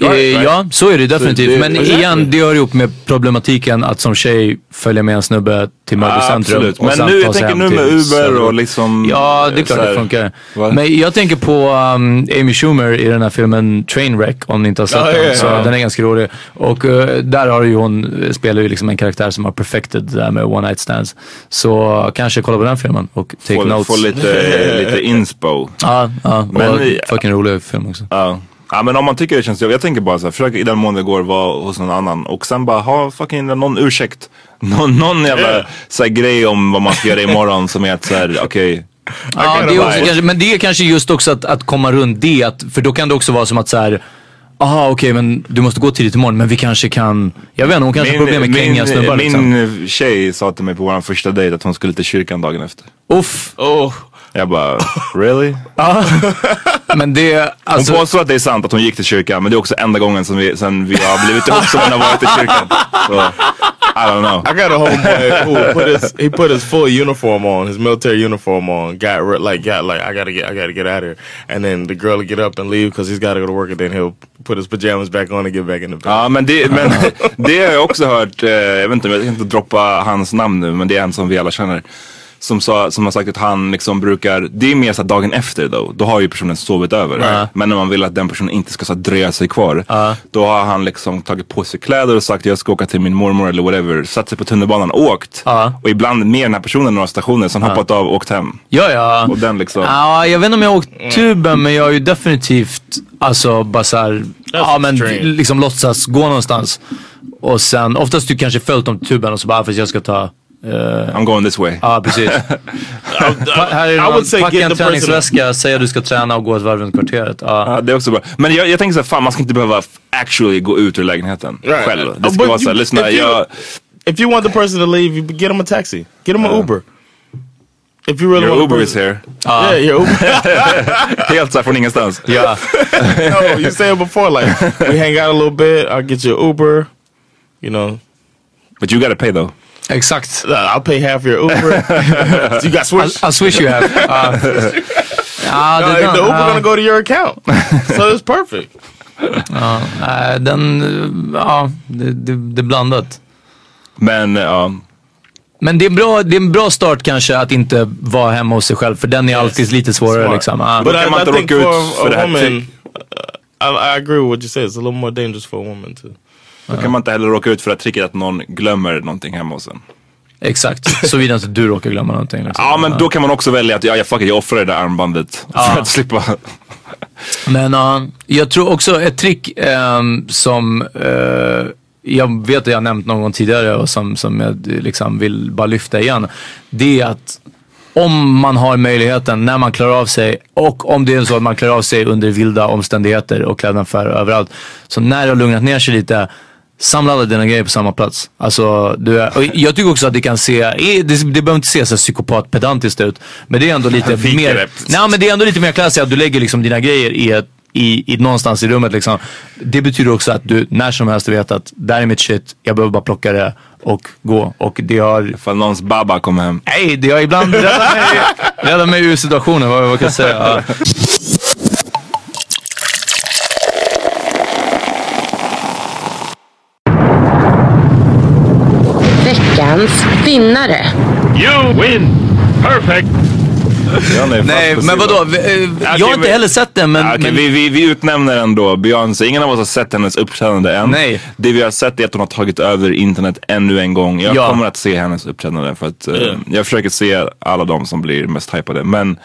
Eh, right. Ja, så är det definitivt. det- men Exactly. igen, det hör ihop med problematiken att som tjej följa med en snubbe till mötescentrum. och Men nu, jag tänker nu med Uber och liksom... Ja, det är klart det funkar. Va? Men jag tänker på um, Amy Schumer i den här filmen Trainwreck, om ni inte har sett Ja, den. ja, ja. Så Den är ganska rolig. Och eh, där har ju hon, eh, spelar ju liksom en karaktär som har perfected det där med one night stands. Så kanske kolla på den filmen och take Få, notes. få lite, lite inspo. Ja, ja. Men och fucking rolig film också. Ja. Ja men om man tycker det känns jobbigt. Jag tänker bara så här, försök i den mån det går vara hos någon annan. Och sen bara ha fucking någon ursäkt. Någon, någon jävla så här, grej om vad man ska göra imorgon som är att såhär, okej. Ja, det är också kanske, men det är kanske just också att, att komma runt det. Att, för då kan det också vara som att så här. Aha okej men du måste gå tidigt imorgon men vi kanske kan, jag vet inte hon kanske har problem med krängiga snubbar min liksom. tjej sa till mig på vår första dejt att hon skulle till kyrkan dagen efter. Uff. oh. Jag bara, really? Men det, alltså. Hon påstår att det är sant att hon gick till kyrkan men det är också enda gången som vi, sen vi har blivit ihop som hon har varit i kyrkan. Så, I don't know. I got a homeboy who put his he put his full uniform on, his military uniform on. Got like got like I gotta get I gotta get out of here. And then the girl will get up and leave because he's got to go to work. And then he'll put his pajamas back on and get back in the bed. Ja men det, men det har jag också hört, eh, jag vet inte, jag ska inte droppa hans namn nu men det är en som vi alla känner. Som, sa, som har sagt att han liksom brukar, det är mer så att dagen efter då, då har ju personen sovit över. Men när man vill att den personen inte ska så dröja sig kvar. Då har han liksom tagit på sig kläder och sagt jag ska åka till min mormor eller whatever. Satt sig på tunnelbanan och åkt. Och ibland med den här personen några stationer, sen hoppat av och åkt hem. Ja ja. Och den liksom. Ja, jag vet inte om jag har åkt tuben men jag har ju definitivt alltså bara såhär, ja men strange. liksom låtsas gå någonstans. Och sen, oftast du kanske följt dem till tuben och så bara, ah, fast jag ska ta eh, I'm going this way. Ja precis. Pa- här är I någon, would say packa get en the person- träningsväska, säg att du ska träna och gå ett varv runt kvarteret. Ja. Ja, det är också bra. Men jag, jag tänker såhär, fan man ska inte behöva actually gå ut ur lägenheten Right. själv. Det ska vara såhär, lyssna, if you- jag... If you want the person to leave, you get him a taxi. Get him an Uber. If you really Your Uber is here. Yeah, your Uber. Helt såhär från ingenstans. Ja. no, you said before like we hang out a little bit. I'll get you an Uber. You know, But you gotta pay though. Exakt. uh, I'll pay half your Uber. so you got I'll, switch. I'll swish you have. Ja. Ja, No, det the är den. Uber Ja. gonna go to your account, so it's perfect. Nej, den, eh, ja, det, det, det är blandat. Men ja, Men det är, bra, det är en bra start kanske att inte vara hemma hos sig själv för den är alltid lite svårare Smart. liksom. Ja. But Då I, kan man I inte think råka ut for för det a här woman, uh, I, I agree with what you said. It's a little more dangerous for a woman too. Då kan man inte heller råka ut för det tricket att någon glömmer någonting hemma hos en. Exakt, såvida inte du råkar glömma någonting. Liksom. Ja men då kan man också välja att ja, jag, fuck it, jag offrar det där armbandet för att slippa. Men ja, jag tror också ett trick ehm, som eh, jag vet att jag har nämnt någon gång tidigare och som, som jag liksom vill bara lyfta igen. Det är att om man har möjligheten när man klarar av sig och om det är så att man klarar av sig under vilda omständigheter och klädaffärer överallt. Så när det har lugnat ner sig lite Samla alla dina grejer på samma plats. Alltså, du är, och jag tycker också att det kan se, det, det behöver inte se så psykopatpedantiskt ut. Men det är ändå lite mer, nej men det är ändå lite mer klassiskt att du lägger liksom dina grejer i ett i, i någonstans i rummet liksom. Det betyder också att du när som helst vet att där är mitt shit, jag behöver bara plocka det och gå. Och det har... Ifall någons baba kommer hem. Nej, det har ibland räddat mig, räddat mig ur situationen, vad, vad kan jag säga? Ja. Veckans vinnare. You win! Perfect! Nej, men vadå? Vi- eh, Jag har inte heller sett den men... Ja, okej, men vi, vi, vi utnämner ändå Beyoncé. Ingen av oss har sett hennes uppträdande än. Nej. Det vi har sett är att hon har tagit över internet ännu en gång. Jag Ja. kommer att se hennes uppträdande för att eh, jag försöker se alla de som blir mest hypade. Men,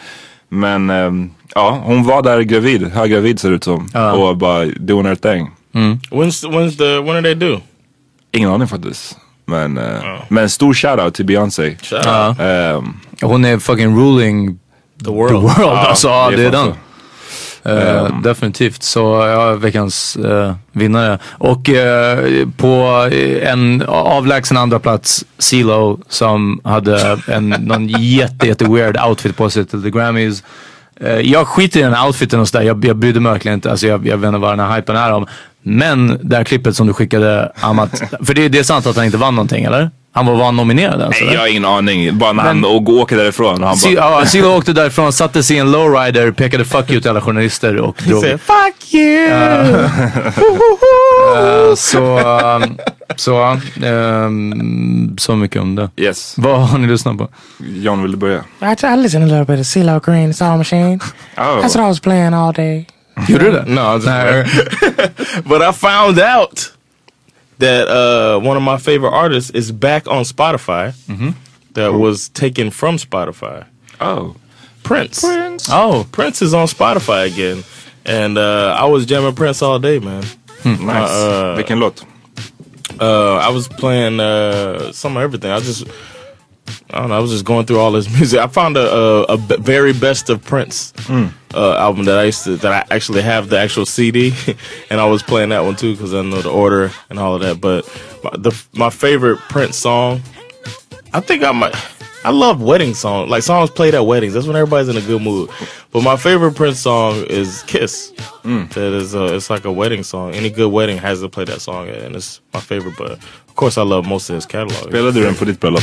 men ehm, ja, hon var där gravid, höggravid ser det ut som. Ja. Och bara doing her thing. When's when's the when are they due? Ingen aning faktiskt. Men, eh, men stor shoutout till Beyoncé. Ja. Ehm, Hon är fucking ruling The world. the world. Ja, alltså, ja, det det är den. Eh, definitivt. Så ja, veckans uh, vinnare. Och eh, på en avlägsen andra plats CeeLo som hade en någon jätte, jätte weird outfit på sig till the Grammys. Eh, jag skiter i den här outfiten och sådär. Jag, jag brydde mig verkligen inte. Alltså, jag, jag vet inte vad den här hypen är om. Men det här klippet som du skickade Amat. för det, det är sant att han inte vann någonting eller? Han var, var han nominerad ens? nej, eller? jag har ingen aning. Bara när Men- han å- åker därifrån. Och han bara, Ja, Silo åkte därifrån, satte sig i en lowrider, pekade fuck you till alla journalister och drog. said, Fuck you! Eh, så, um, så, um, så mycket om det. yes. Vad har ni lyssnat på? John, vill du börja? I, I listened a little bit of CeeLo Green, Soul Machine. Oh. That's what I was playing all day. Gjorde du det? No, I was just Nej. but I found out that uh, one of my favorite artists is back on Spotify. That was taken from Spotify. Oh. Prince. Prince. Oh, Prince is on Spotify again, and uh, I was jamming Prince all day, man. Nice. Uh, Vilken låt? Uh, I was playing uh, some of everything. I just, I don't know. I was just going through all his music. I found a very best of Prince uh, album that I used to that I actually have the actual CD, and I was playing that one too because I know the order and all of that. But my, the my favorite Prince song, I think I might. I love wedding songs, like songs played at weddings. That's when everybody's in a good mood. But my favorite Prince song is "Kiss." That is, uh, it's like a wedding song. Any good wedding has to play that song, and it's my favorite. But of course, I love most of his catalog. Spelade du den på ditt bröllop?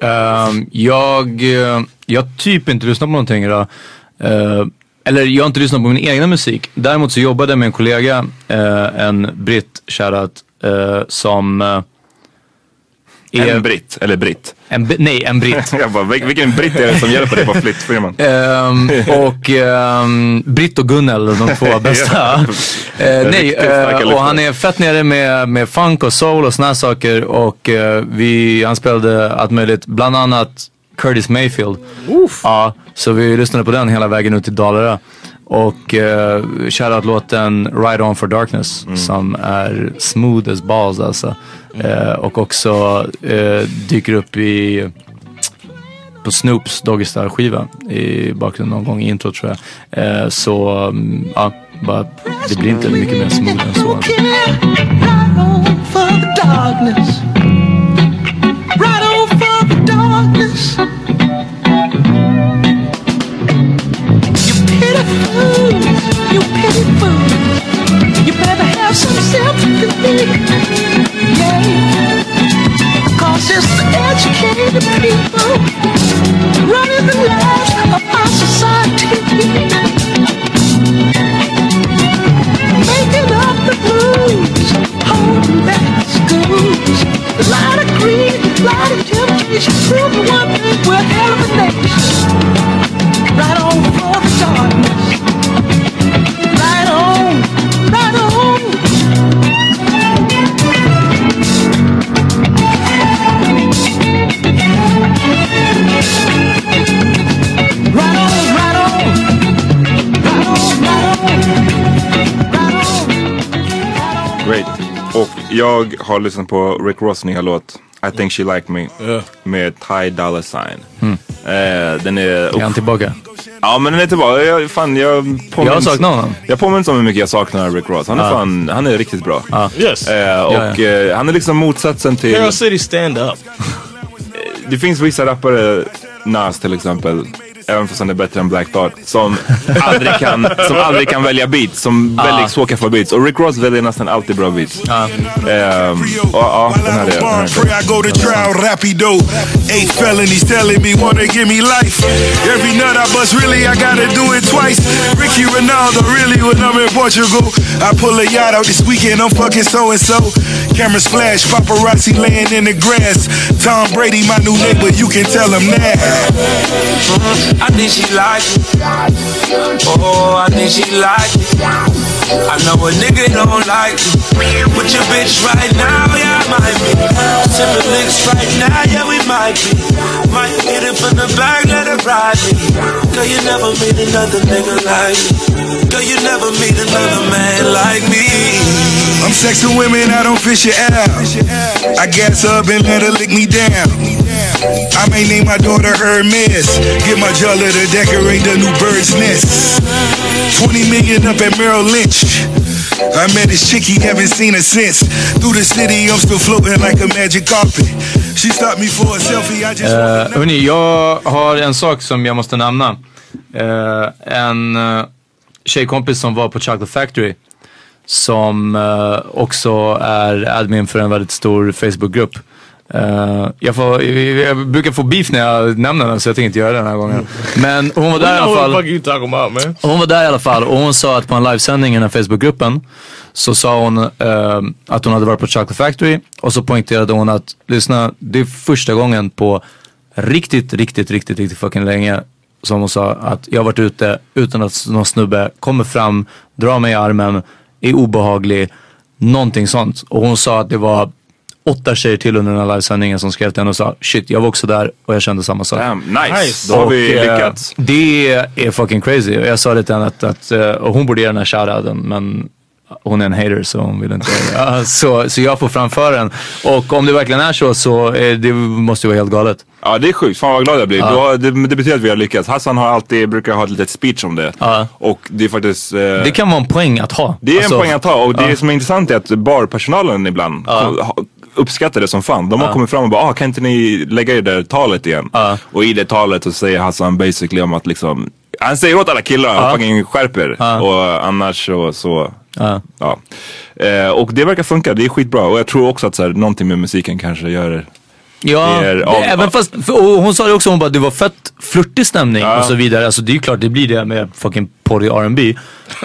Ehm, jag, eh, jag typ inte lyssnar på någonting idag. Uh, eller jag har inte lyssnat på min egna musik. Däremot så jobbade jag med en kollega, uh, en britt, shoutout, uh, som är... En britt, eller britt. En, nej, en britt. Jag bara, vil- vilken britt är det som hjälper dig på flyttfirman? Ehm, och um, Britt och Gunnel, de två bästa. Eh, nej, eh, och han är fett nere med, med funk och soul och såna här saker. Och eh, vi, han spelade allt möjligt, bland annat Curtis Mayfield. Ja, så vi lyssnade på den hela vägen ut till Dalarö. Och uh, shoutout-låten Ride On For Darkness som är smooth as balls alltså. Eh, och också eh, dyker upp i på Snoops Doggy Style skiva i bakgrunden någon gång i intro tror jag. Eh, så mm, ja, bara, det blir inte mycket mer smooth än så. Alltså. Right on for yeah. Educated people running the lives of our society. Making up the holding back schools. Lot of greed, lot of temptation, proving one thing a nation. Society. jag har lyssnat på Rick Ross nya låt. I think she like me. Med Ty Dolla Sign. Mm. Eh, den är... Är han tillbaka? Ja men den är tillbaka. Jag, fan, jag, påminns, Jag saknar honom. Jag påminns om hur mycket jag saknar Rick Ross. Han är, Ja. fan, han är riktigt bra. Yes. Eh, och eh, han är liksom motsatsen till... Carol City stand up. Det finns vissa rappare, Nas till exempel, även fast han är bättre än Black Thought, som aldrig kan, som aldrig kan välja beats, som Ah. väldigt svårt kan få beats. Och Rick Ross väljer nästan alltid bra beats. Ehm, och ja, den här är... Den här Pray I go to trial rapido. Eight felonies telling me wanna give me life. Every nut I bust, really I gotta do it twice. Ricky Ronaldo, really when I'm in Portugal. I pull a yacht out this weekend, I'm fucking so and so. Cameras flash, paparazzi laying in the grass. Tom Brady, my new neighbor, you can tell him that. I think she like it. Oh, I think she like it. I know a nigga don't like it. With your bitch right now, yeah, I might be. Sipping licks right now, yeah, we might be. Might hit it from the back, let it ride me. Girl, you never meet another nigga like me. Girl, you never meet another man like me. I'm sexing women, I don't fish it out. I gas up and let her lick me down. I may name my daughter Hermes. Get my jeweler to decorate the new bird's nest. 20 million up at Merrill Lynch. I met this chick, he haven't seen her since. Through the city, I'm still floating like a magic carpet. She stopped me for a selfie, I just Uh, hörni, jag har en sak som jag måste nämna. Uh, en uh, tjejkompis som var på Chocolate Factory. Som uh, också är admin för en väldigt stor Facebookgrupp. Uh, jag, får, jag brukar få beef när jag nämner den så jag tänker inte göra det den här gången. Men hon var där i alla fall. Hon var där i alla fall och hon sa att på en livesändning i den här Facebookgruppen så sa hon eh, att hon hade varit på Chocolate Factory och så poängterade hon att lyssna, det är första gången på riktigt, riktigt, riktigt, riktigt fucking länge som hon sa att jag har varit ute utan att någon snubbe kommer fram, drar mig i armen, är obehaglig, någonting sånt. Och hon sa att det var åtta tjejer till under den här livesändningen som skrev till henne och sa shit jag var också där och jag kände samma sak. Damn, nice. Då har vi eh, lyckats. Det är fucking crazy. Och jag sa det till henne att, att eh, och hon borde ge den här shoutouten men hon är en hater så hon vill inte. ja, så, så jag får framföra den. Och om det verkligen är så så eh, det måste ju vara helt galet. Ja det är sjukt, fan vad glad jag blir. Ja. Då, det, det betyder att vi har lyckats. Hassan har alltid, brukar ha ett litet speech om det. Och det är faktiskt... eh, Det kan vara en poäng att ha. Det är Alltså, en poäng att ta och det ja. som är intressant är att barpersonalen ibland ha- uppskattar det som fan. De har kommit fram och bara ah, kan inte ni lägga det där talet igen? Och i det talet så säger Hassan basically om att liksom han säger åt alla killar att fucking skärper och annars så, så Ja. ja. Eh, och det verkar funka, det är skitbra och jag tror också att så här, någonting med musiken kanske gör det. Ja, det, av- även fast, hon sa det också, hon bara det var fett flörtig stämning och så vidare. Alltså det är ju klart det blir det med fucking porrig R&B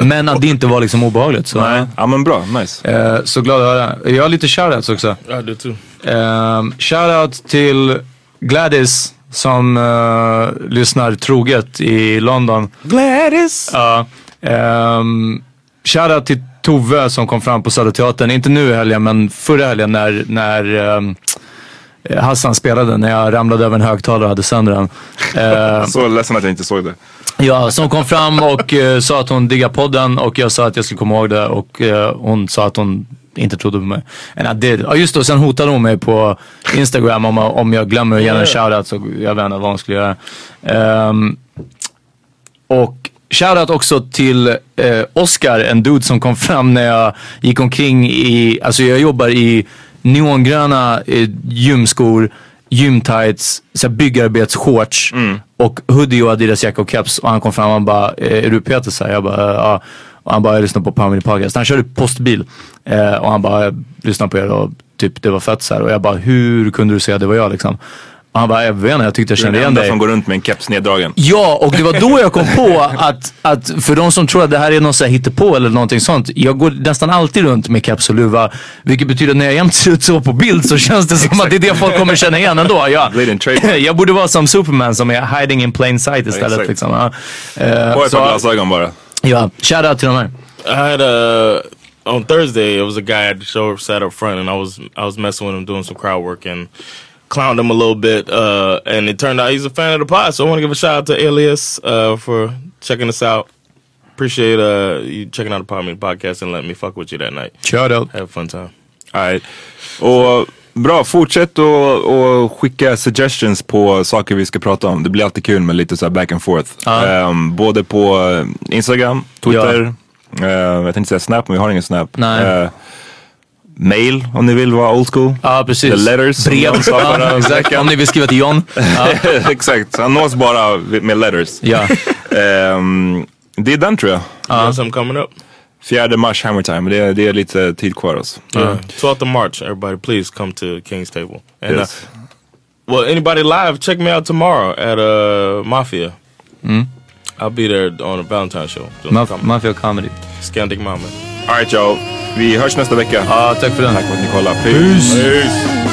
Men att det inte var liksom obehagligt. Så, Nej. Ja men bra, nice. Eh, så glad att höra. Jag har lite shoutouts också. I do too. Um, shoutout till Gladys som eh, lyssnar troget i London. Gladys! Ja. Um, shoutout till Tove som kom fram på Söderteatern. Inte nu i helgen men förra helgen när, när ehm, Hassan spelade. När jag ramlade över en högtalare och hade sönder den. Eh, Så ledsen att jag inte såg det. Ja, som kom fram och eh, sa att hon diggar podden och jag sa att jag skulle komma ihåg det och eh, hon sa att hon inte trodde på mig. And I did. Ja just det, och sen hotade hon mig på Instagram om, om jag glömmer att ge henne en shoutout så jag vet inte vad hon skulle göra. Ehm, och shoutout också till eh, Oscar, en dude som kom fram när jag gick omkring i, alltså jag jobbar i neongröna eh, gymskor, gymtights, byggarbetsshorts och hoodie och Adidas jacka och keps och han kom fram och han bara, eh, är du Peter? Så jag bara, "Eh, ja. Och han bara, jag lyssnar på Power Podcast. Han körde postbil eh, och han bara, jag lyssnar på er och typ det var fett så här. Och jag bara, hur kunde du säga att det var jag liksom? Och han bara, jag vet inte, jag tyckte jag Du är kände den igen enda dig. som går runt med en keps neddragen. Ja, och det var då jag kom på att, att för de som tror att det här är någon sån här hittepå eller någonting sånt. Jag går nästan alltid runt med keps och luva. Vilket betyder att när jag jämt ser ut så på bild så känns det som att det är det folk kommer känna igen ändå. Ja. Jag borde vara som Superman som är hiding in plain sight istället. exakt. liksom. ja. Eh, På ett så- par glasögon bara. Ja, shoutout till de här. I had a on Thursday. It was a guy at the show sat up front, and I was I was messing with him doing some crowd work and clowned him a little bit. Uh, and it turned out he's a fan of the pod, so I want to give a shout out to Alias uh, for checking us out. Appreciate uh, you checking out the Pod Me podcast and letting me fuck with you that night. Shout out. Have a fun time. Nej. Och bra, fortsätt att och skicka suggestions på saker vi ska prata om. Det blir alltid kul med lite så här back and forth. Ja. Ehm, både på Instagram, Twitter, eh, jag tänkte säga Snap men vi har ingen Snap. Nej. Eh, mail om ni vill vara old school. Ja, precis. The letters. som Brev. Ja, exakt. Om ni vill skriva till John. Ja. Exakt, han nås bara med letters. Ja. Ehm, det är den tror jag. Have something coming up? 4 mars Hammer Time, det är, det är lite tid kvar alltså. Yeah. 12th of March, everybody please come to King's Table. And Yes. uh, well, anybody live, check me out tomorrow at uh, Mafia. Mm. I'll be there on a Valentine show. Maf- comedy. Mafia Comedy. Scandic Mama. Alright y'all, vi hörs nästa vecka. Ja, tack för den. Tack för att ni kollade. Peace. Peace.